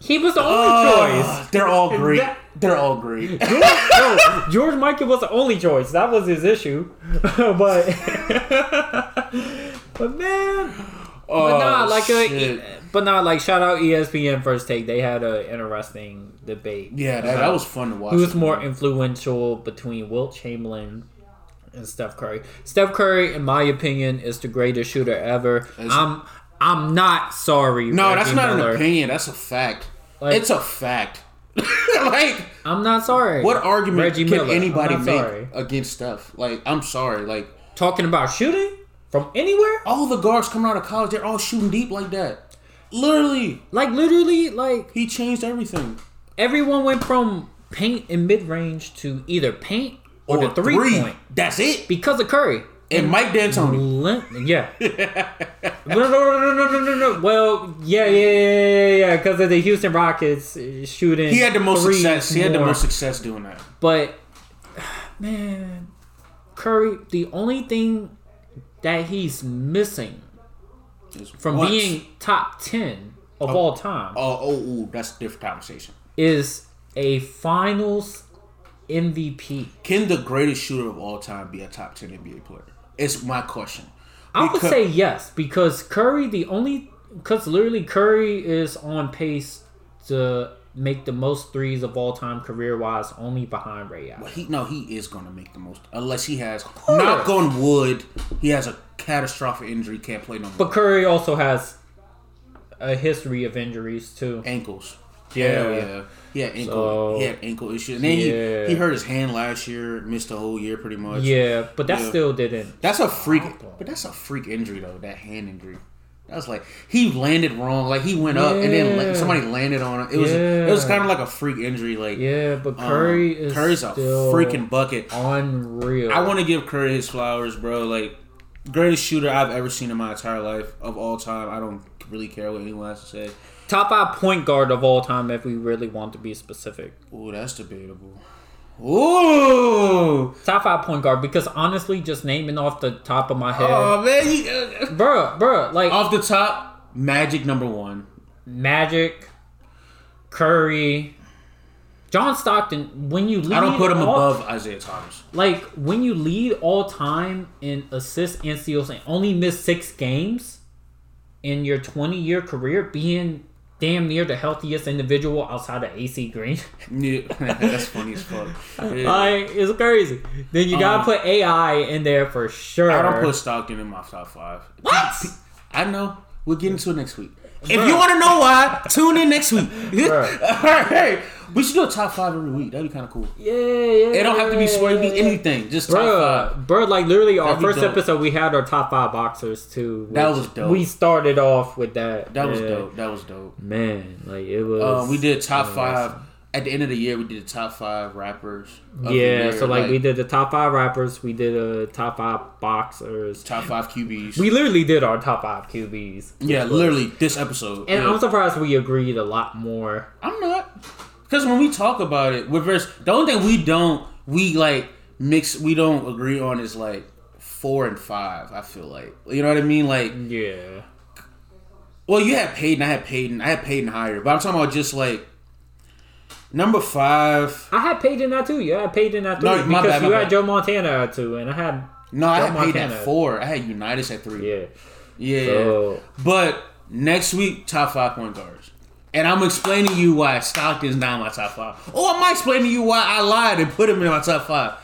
He was the only Uh, choice. They're all great. That- They're all great. *laughs* George, no, George Mikan was the only choice. That was his issue. *laughs* but but man, but oh, not like Oh, shit. a, but not like shout out ESPN First Take. They had an interesting debate. Yeah, that, that was fun to watch. Who's more influential between Wilt Chamberlain and Steph Curry? Steph Curry, in my opinion, is the greatest shooter ever. I'm I'm not sorry. No, Reggie that's not Miller. an opinion. That's a fact. Like- it's a fact. *laughs* like, I'm not sorry. what argument Reggie can Miller, anybody make sorry. against Steph? Like, I'm sorry. Like, Talking about shooting from anywhere? all the guards coming out of college, they're all shooting deep like that. Literally, Like literally, like he changed everything. everyone went from paint and mid range to either paint or, the three, point That's it. because of Curry. And Mike D'Antoni. Lin- yeah. *laughs* no, no, no, no, no, no, no, no. Well, yeah, yeah, yeah, yeah, yeah. Because of the Houston Rockets shooting. He had the most success. He had the most success doing that. But *sighs* man, Curry, the only thing that he's missing from being top ten of oh. all time Oh, oh, ooh, that's a different conversation. is a Finals MVP. Can the greatest shooter of all time be a top ten NBA player? It's my question. I would say yes because Curry, the only because literally Curry is on pace to make the most threes of all time career wise, only behind Ray Allen. He no, he is gonna make the most unless he has knock on wood. He has a catastrophic injury, can't play no more. But Curry also has a history of injuries too. ankles. Yeah. Yeah. He had ankle. So- he had ankle issues, and then Yeah. he, he hurt his hand last year, missed the whole year pretty much. Yeah, but that Yeah. still didn't. That's a freak. But that's a freak injury though. That hand injury. I was like, he landed wrong. Like he went up and then like, somebody landed on him. It was it was kind of like a freak injury. Like Yeah, but um, Curry is Curry's a freaking bucket. unreal. I want to give Curry his flowers, bro. Like greatest shooter I've ever seen in my entire life of all time. I don't really care what anyone has to say. top five point guard of all time if we really want to be specific. Ooh, that's debatable. Ooh. Top five point guard because honestly, just naming off the top of my head, Oh man, you, uh, bruh, bruh, like off the top, Magic number one. Magic, Curry, John Stockton. When you lead, I don't put him all- above Isiah Thomas. Like when you lead all time in assists and steals and only miss six games in your twenty year career, being damn near the healthiest individual outside of AC Green. Yeah, *laughs* that's funny as fuck. Yeah. *laughs* like it's crazy. Then you gotta Um, put AI in there for sure. I don't put Stockton in my top five. What? I know. We'll get into it next week. If you want to know why, tune in next week. Bruh. *laughs* All right, we should do a top five every week. That'd be kind of cool. Yeah, yeah. It don't have to be. It be anything. Just top Bruh, five. bruh, like literally our That'd be first dope. episode, we had our top five boxers too. That which was dope. We started off with that. That was Yeah. dope. That was dope. Man, like it was. Uh, we did top five at the end of the year. We did the top five rappers. of the Yeah, year, so like, we did the top five rappers, we did a top five boxers. top five QBs. We literally did our top five QBs. yeah, literally this episode. And yeah. I'm surprised we agreed a lot more. I'm not. Because when we talk about it, verse, the only thing we don't, we like mix, we don't agree on is like four and five. I feel like, you know what I mean? Like, Yeah. well, you had Peyton, I had Peyton, I had Peyton higher, but I'm talking about just like number five. I had Peyton at two. Yeah, I had Peyton at three No, my because bad, you bad. had Joe Montana at two, and I had No, I Joe had Peyton Montana. at four. I had Unitas at three. yeah. Yeah. So But next week, top five point guards. And I'm explaining to you why Stockton's not in my top five. Or I'm explaining to you why I lied and put him in my top five.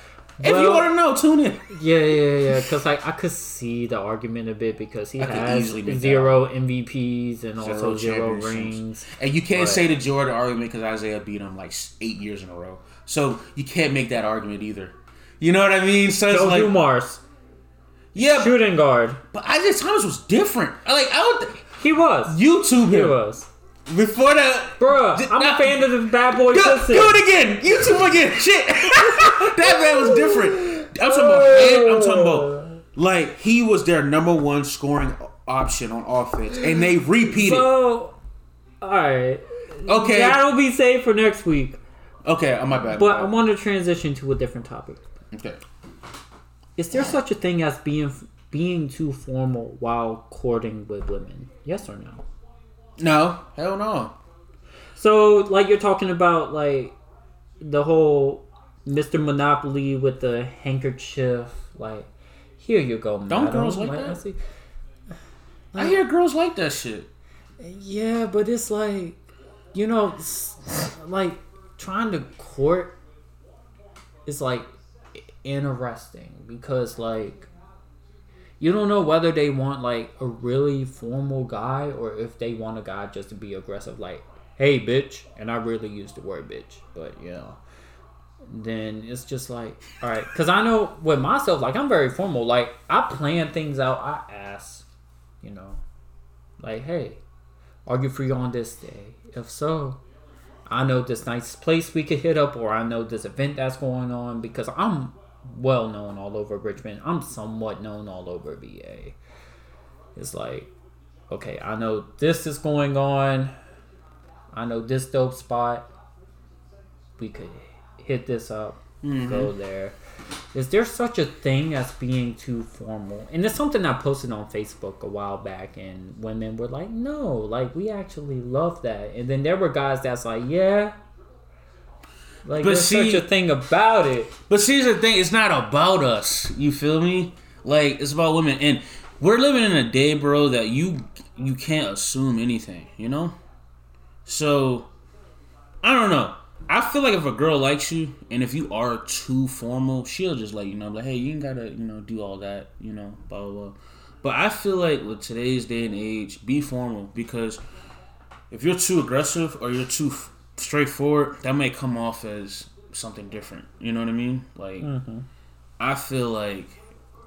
If you want to know, tune in. yeah, yeah, yeah. Because like I could see the argument a bit because he I has easily make that zero MVPs and also Zero rings. And you can't Right. say the Jordan argument because Isiah beat him like eight years in a row. So you can't make that argument either. You know what I mean? So it's Joe like, Mars. yeah, but, shooting guard. but Isiah Thomas was different. Like I don't He was. YouTube He was. Before the. Bruh, I'm not- a fan of the bad boy Do, system. do it again. YouTube again. *laughs* Shit. *laughs* that man was different. I'm talking about. I'm talking about like he was their number one scoring option on offense, and they repeated. So, alright. okay. That'll be saved for next week. Okay. Oh, my bad. But I want to transition to a different topic. okay. Is there such a thing as being being too formal while courting with women? Yes or no? No. Hell no. So, like you're talking about, like the whole Mr. Monopoly with the handkerchief. Like, here you go, Don't madam. girls like that? I see- I hear girls like that shit. Yeah, but it's like, you know, like trying to court is like interesting because like you don't know whether they want like a really formal guy or if they want a guy just to be aggressive like hey bitch and i really use the word bitch but you know then it's just like all right because i know with myself like i'm very formal like i plan things out i ask you know like hey are you free on this day? If so i know this nice place we could hit up or i know this event that's going on because i'm well known all over richmond. I'm somewhat known all over va it's like okay i know this is going on. I know this dope spot. We could hit this up mm-hmm. go there. Is there such a thing as being too formal? And it's something i posted on facebook a while back and women were like no like we actually love that. And then there were guys that's like yeah like But there's see- such a thing about it But see, the thing: it's not about us. You feel me? Like it's about women, and we're living in a day, bro, that you you can't assume anything. You know. So, I don't know. I feel like if a girl likes you, and if you are too formal, she'll just let you know, like, hey, you ain't gotta, you know, do all that, you know, blah blah blah. But I feel like with today's day and age, be formal because if you're too aggressive or you're too straightforward, that may come off as something different. You know what I mean? Like, I feel like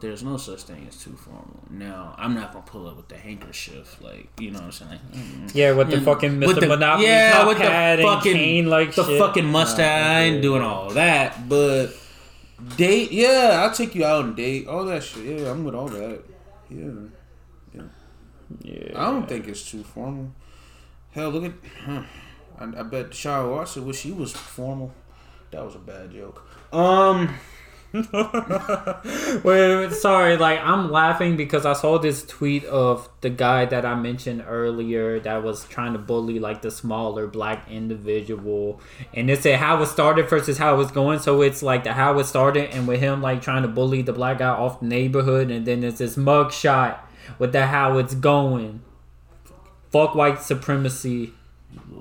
there's no such thing as too formal. Now, I'm not gonna pull up with the handkerchief, like you know what I'm saying. Like, mm, Yeah, with the mm, fucking Mr. with the- Monopoly yeah, with the hat and fucking- cane like the shit. fucking mustache. Doing all that, but date, yeah, I'll take you out and date, all that shit. Yeah, I'm with all that. Yeah, Yeah. I don't think it's too formal. Hell, look at, huh. I, I bet Shara Watson wish she was formal. That was a bad joke. Um, *laughs* Wait, sorry, like I'm laughing because I saw this tweet of the guy that I mentioned earlier that was trying to bully like the smaller black individual, and it said how it started versus how it's going. So it's like the how it started, and with him like trying to bully the black guy off the neighborhood, and then there's this mug shot with the how it's going. Fuck white supremacy.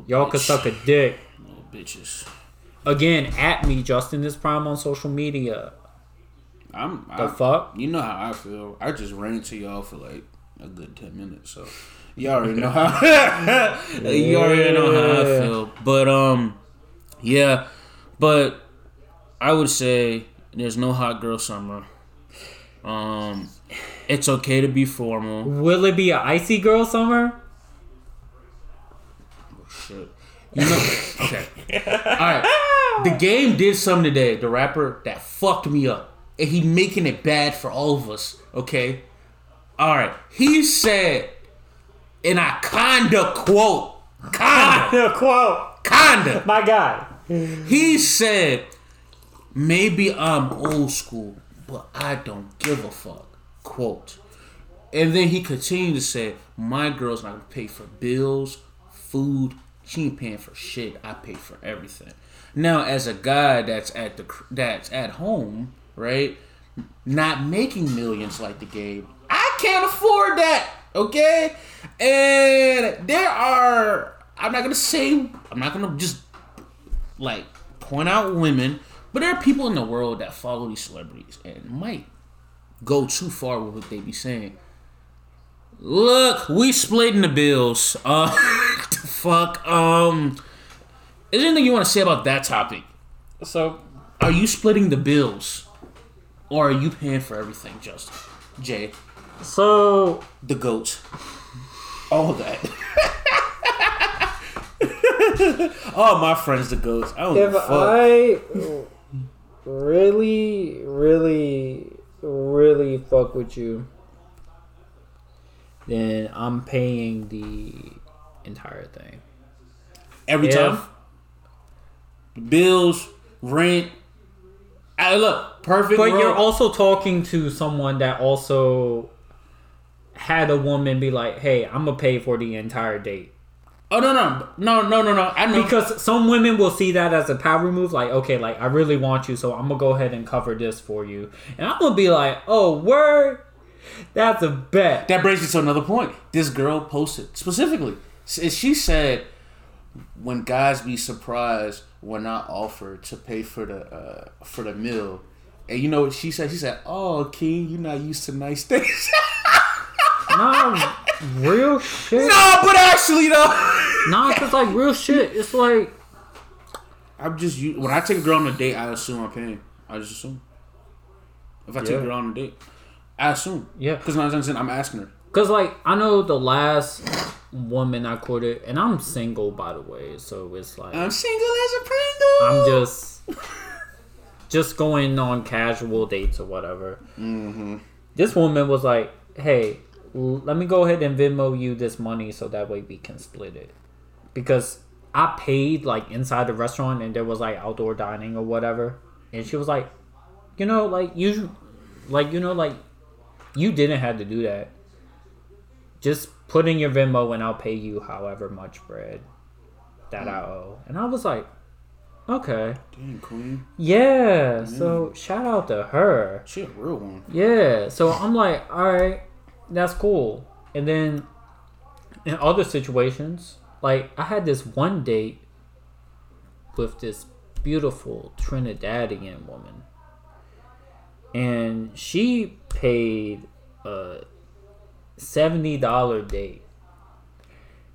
Y'all could suck a dick. little bitches. Again, at me, Justin is prime on social media. I'm. The I, fuck? You know how I feel. I just ran to y'all for like a good ten minutes, so you already know how. *laughs* you already know how I feel. But um, yeah, but I would say there's no hot girl summer. Um, it's okay to be formal. Will it be a icy girl summer? Shit. You know, okay. All right. The game did something today. The rapper that fucked me up, and he making it bad for all of us. Okay. All right. He said, and I kinda quote, kinda, quote. kinda. My guy. He said, maybe I'm old school, but I don't give a fuck. Quote. And then he continued to say, my girl's not gonna pay for bills, food. She ain't paying for shit. I pay for everything. Now, as a guy that's at the that's at home, right, not making millions like the game, I can't afford that. Okay, and there are. I'm not gonna say. I'm not gonna just like point out women, but there are people in the world that follow these celebrities and might go too far with what they be saying. Look, we splitting the bills. Uh, *laughs* fuck. Um, is there anything you want to say about that topic? So Are you splitting the bills, or are you paying for everything, Justin? Jay, so the goat, all that. *laughs* oh, my friends, the goats. I don't if fuck. I really, really, really fuck with you, then I'm paying the entire thing. Every If- time. Bills, rent. I look perfect. But world. you're also talking to someone that also had a woman be like, "Hey, I'm gonna pay for the entire date." oh no no no no no no! I know Because some women will see that as a power move, like, okay, like I really want you, so I'm gonna go ahead and cover this for you, and I'm gonna be like, oh, word, that's a bet. that brings me to another point. This girl posted specifically. She said, "When guys be surprised when I offer to pay for the uh, for the meal." And you know what she said? She said, "Oh, King, you're not used to nice *laughs* things." no, real shit. no, but actually though, Nah, cause like real shit. It's like I'm just when I take a girl on a date, I assume I'm paying. I just assume. If I take Yeah. a girl on a date, I assume. Yeah. Because I'm saying I'm asking her. Cause like I know the last woman I courted, and I'm single by the way, so it's like I'm single as a Pringle. I'm just just going on casual dates or whatever. Mm-hmm. This woman was like, "Hey, let me go ahead and Venmo you this money so that way we can split it," because I paid like inside the restaurant and there was like outdoor dining or whatever, and she was like, "You know, like you, like you know, like you didn't have to do that. Just put in your Venmo and I'll pay you however much bread that mm. I owe." And I was like, "Okay." Dang, queen. Yeah, mm. so shout out to her. She a real one. Yeah, so I'm like, all right, that's cool. And then in other situations, like I had this one date with this beautiful Trinidadian woman, and she paid a seventy dollar date.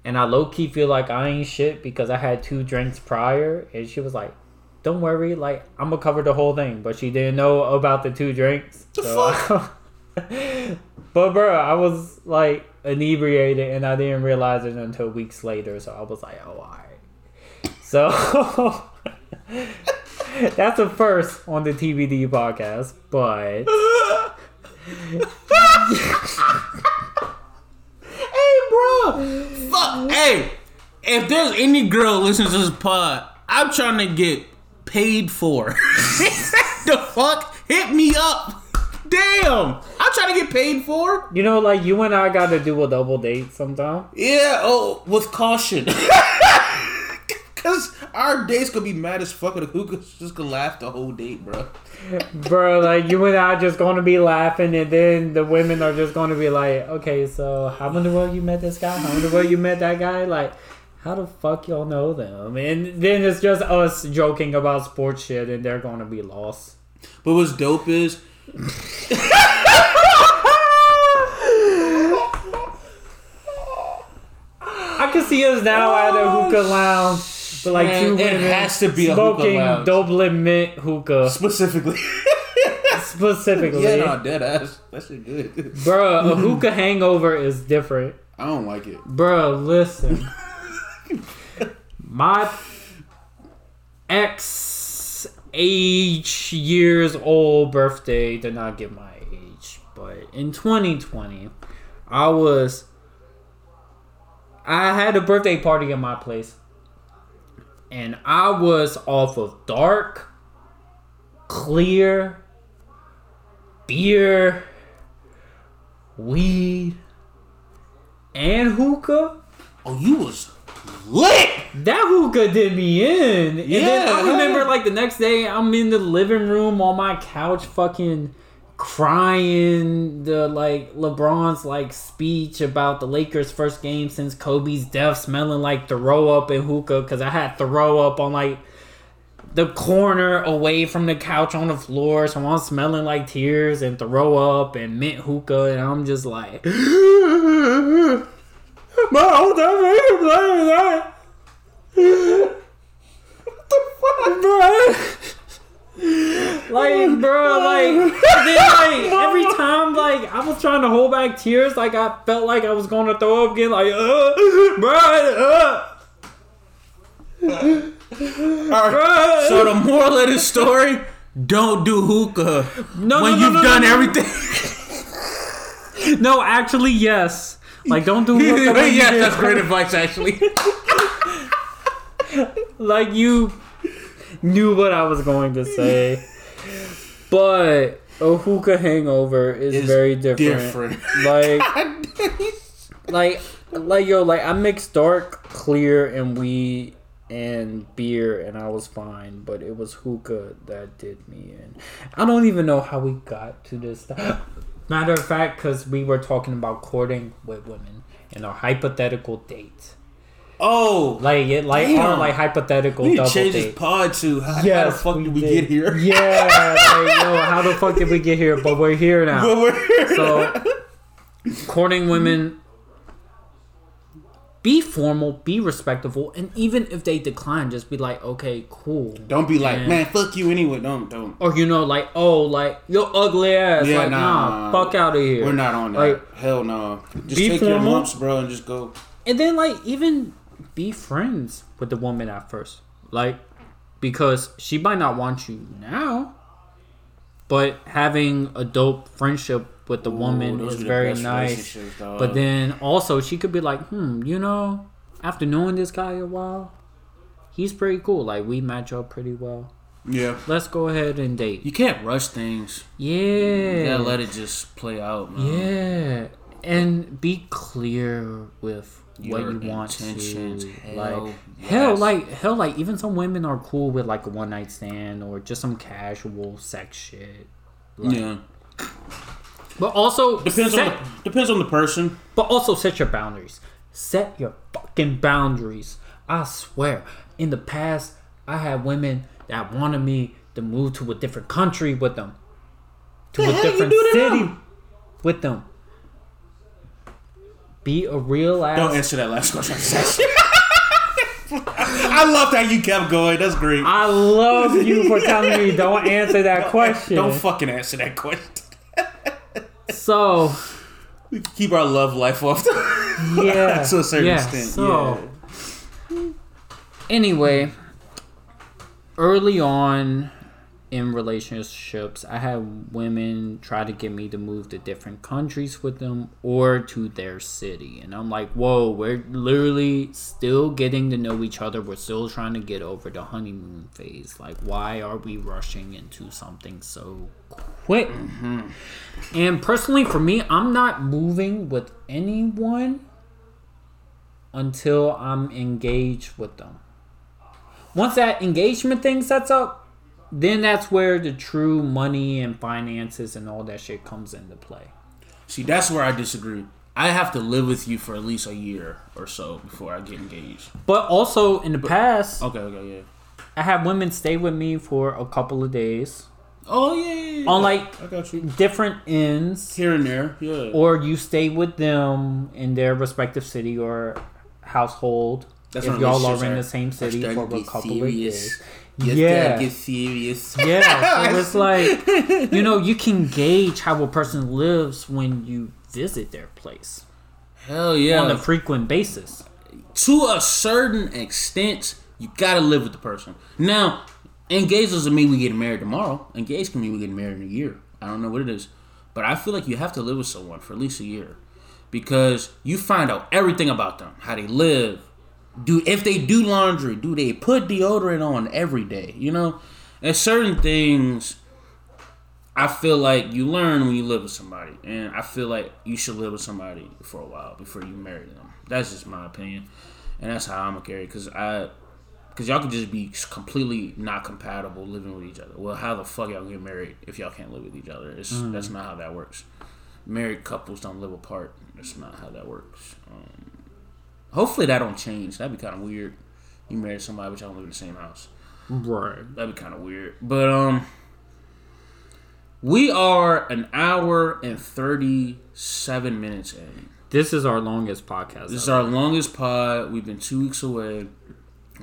And I low key feel like I ain't shit because I had two drinks prior, and she was like, "Don't worry, like I'm gonna cover the whole thing." But she didn't know about the two drinks. The so fuck? *laughs* But bro, I was like inebriated and I didn't realize it until weeks later. So I was like, oh, alright. So *laughs* that's a first on the TBD podcast. But. *laughs* Fuck. Hey, if there's any girl listening to this pod, I'm trying to get paid for. *laughs* the fuck? Hit me up. Damn. I'm trying to get paid for. you know, like you and I got to do a double date sometime. Yeah. Oh, with caution. *laughs* Cause our dates could be mad as fuck, and who could just could laugh the whole date, bro. Bro, like you and I are just gonna be laughing, and then the women are just gonna be like, "Okay, so how in the world you met this guy? How in the world you met that guy? Like, how the fuck y'all know them?" And then it's just us joking about sports shit, and they're gonna be lost. But what's dope is *laughs* I can see us now at a hookah lounge, but like Man, two it women has to be a smoking. Dublin mint hookah specifically. specifically. yeah, no, dead ass. That shit good. Bruh, a hookah hangover is different. I don't like it. Bro, listen. *laughs* My ex age years old birthday did not get my age, but in 2020, I was. I had a birthday party at my place, and I was off of dark, clear, beer, weed, and hookah. Oh, you was lit. That hookah did me in. And then Yeah, I remember like the next day I'm in the living room on my couch fucking crying the like LeBron's like speech about the Lakers first game since Kobe's death smelling like throw up and hookah cuz I had throw up on like the corner away from the couch on the floor so I'm smelling like tears and throw up and mint hookah and I'm just like *gasps* my whole time that. *laughs* what the fuck Bro. *laughs* Like, bro, like, then, like, *laughs* every time, like, I was trying to hold back tears, like, I felt like I was gonna throw up again, like, uh, *laughs* bro, uh. So the moral of the story: don't do hookah no, when no, no, you've no, done everything. No, actually, yes. Like, don't do hookah yeah, that's great advice, actually. like you knew what I was going to say. But a hookah hangover is It's very different. different. Like *laughs* like like yo, like I mixed dark, clear and weed and beer and I was fine, but it was hookah that did me in. I don't even know how we got to this. *gasps* Matter of fact, because we were talking about courting with women and our hypothetical date. Oh, Like it, like Damn. like hypothetical we double change this pod to how, how the fuck we did we get here? Yeah, like, yo, *laughs* how the fuck did we get here? But we're here now. But we're here. So, courting women, be formal, be respectful, and even if they decline, just be like, okay, cool. don't be like, man, fuck you anyway. Don't, don't. Or you know, like, oh, like yo, ugly ass, Yeah, like, nah, nah, nah. fuck out of here. We're not on that. Like, Hell no. Just be take your formal. lumps, bro, and just go. and then like even be friends with the woman at first. Like because she might not want you now but having a dope friendship with the woman is very nice. but then also she could be like hmm you know after knowing this guy a while he's pretty cool. Like we match up pretty well. Yeah. let's go ahead and date. You can't rush things. You yeah. gotta let it just play out, man. yeah. And be clear with what you want intentions, to hell like hell yes. like hell like even some women are cool with like a one night stand or just some casual sex shit Like- Yeah. but also Depends set, on the depends on the person. but also set your boundaries set your fucking boundaries i swear in the past i had women that wanted me to move to a different country with them to The a different city now? with them be a real ass Don't answer that last question. I loved how you kept going. That's great. I love you for telling me don't answer that question. Don't fucking answer that question. So we can keep our love life off the yeah, *laughs* to a certain yeah, extent. So yeah. anyway, early on in relationships, I had women try to get me to move to different countries with them or to their city. And I'm like, whoa, we're literally still getting to know each other. We're still trying to get over the honeymoon phase. Like, why are we rushing into something so quick? Mm-hmm. And personally, for me, I'm not moving with anyone until I'm engaged with them. Once that engagement thing sets up, then that's where the true money and finances and all that shit comes into play. See, that's where I disagree. I have to live with you for at least a year or so before I get engaged. But also in the past, Okay, okay, yeah. I had women stay with me for a couple of days Oh yeah, yeah, yeah. on like I got you. different ends, Here and there, yeah. or you stay with them in their respective city or household. That's if y'all are in the same city for a couple of serious. Yes, yeah. gotta get serious. Yeah, so *laughs* it's like you know you can gauge how a person lives when you visit their place Hell yeah. on a frequent basis. to a certain extent, you gotta live with the person. Now, engaged doesn't mean we get married tomorrow. Engaged can mean we get married in a year. I don't know what it is, but I feel like you have to live with someone for at least a year because you find out everything about them, how they live, do if they do laundry, do they put deodorant on every day? You know, and certain things. I feel like you learn when you live with somebody, and I feel like you should live with somebody for a while before you marry them. That's just my opinion, and that's how I'm gonna carry. Cause I, cause y'all could just be completely not compatible living with each other. Well, how the fuck y'all get married if y'all can't live with each other? It's that's not how that works. Married couples don't live apart. That's not how that works. Um, hopefully that don't change. That'd be kind of weird. You marry somebody but y'all don't live in the same house. Right. That'd be kind of weird. But um, we are an hour and thirty-seven minutes in. This is our longest podcast. This is our longest pod. We've been two weeks away.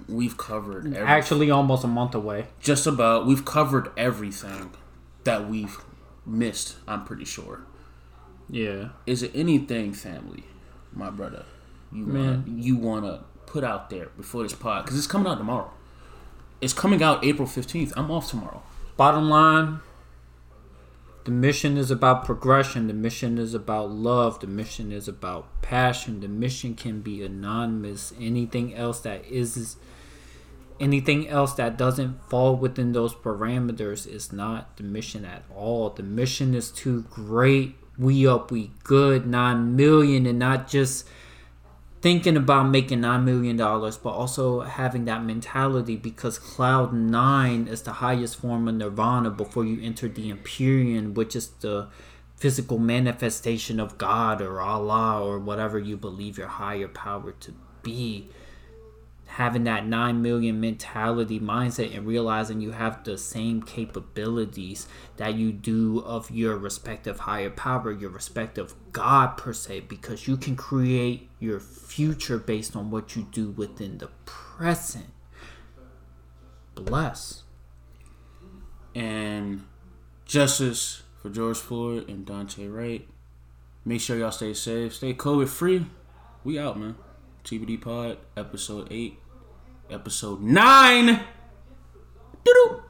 We've covered every, actually almost a month away. just about. We've covered everything that we've missed. I'm pretty sure. Yeah. Is it anything, family, my brother? You wanna, Man. you wanna put out there before this pod because it's coming out tomorrow. It's coming out April fifteenth. I'm off tomorrow. Bottom line, the mission is about progression. The mission is about love. The mission is about passion. The mission can be anonymous. Anything else that is anything else that doesn't fall within those parameters is not the mission at all. The mission is too great. We up, we good, nine million, and not just thinking about making nine million dollars, but also having that mentality because cloud nine is the highest form of nirvana before you enter the empyrean, which is the physical manifestation of God or Allah or whatever you believe your higher power to be. Having that nine million mentality mindset and realizing you have the same capabilities that you do of your respective higher power, your respective God per se, because you can create your future based on what you do within the present. Bless. and justice for George Floyd and Daunte Wright. Make sure y'all stay safe, stay COVID free. We out, man. TBD Pod, episode eight, episode nine. Doo-doo.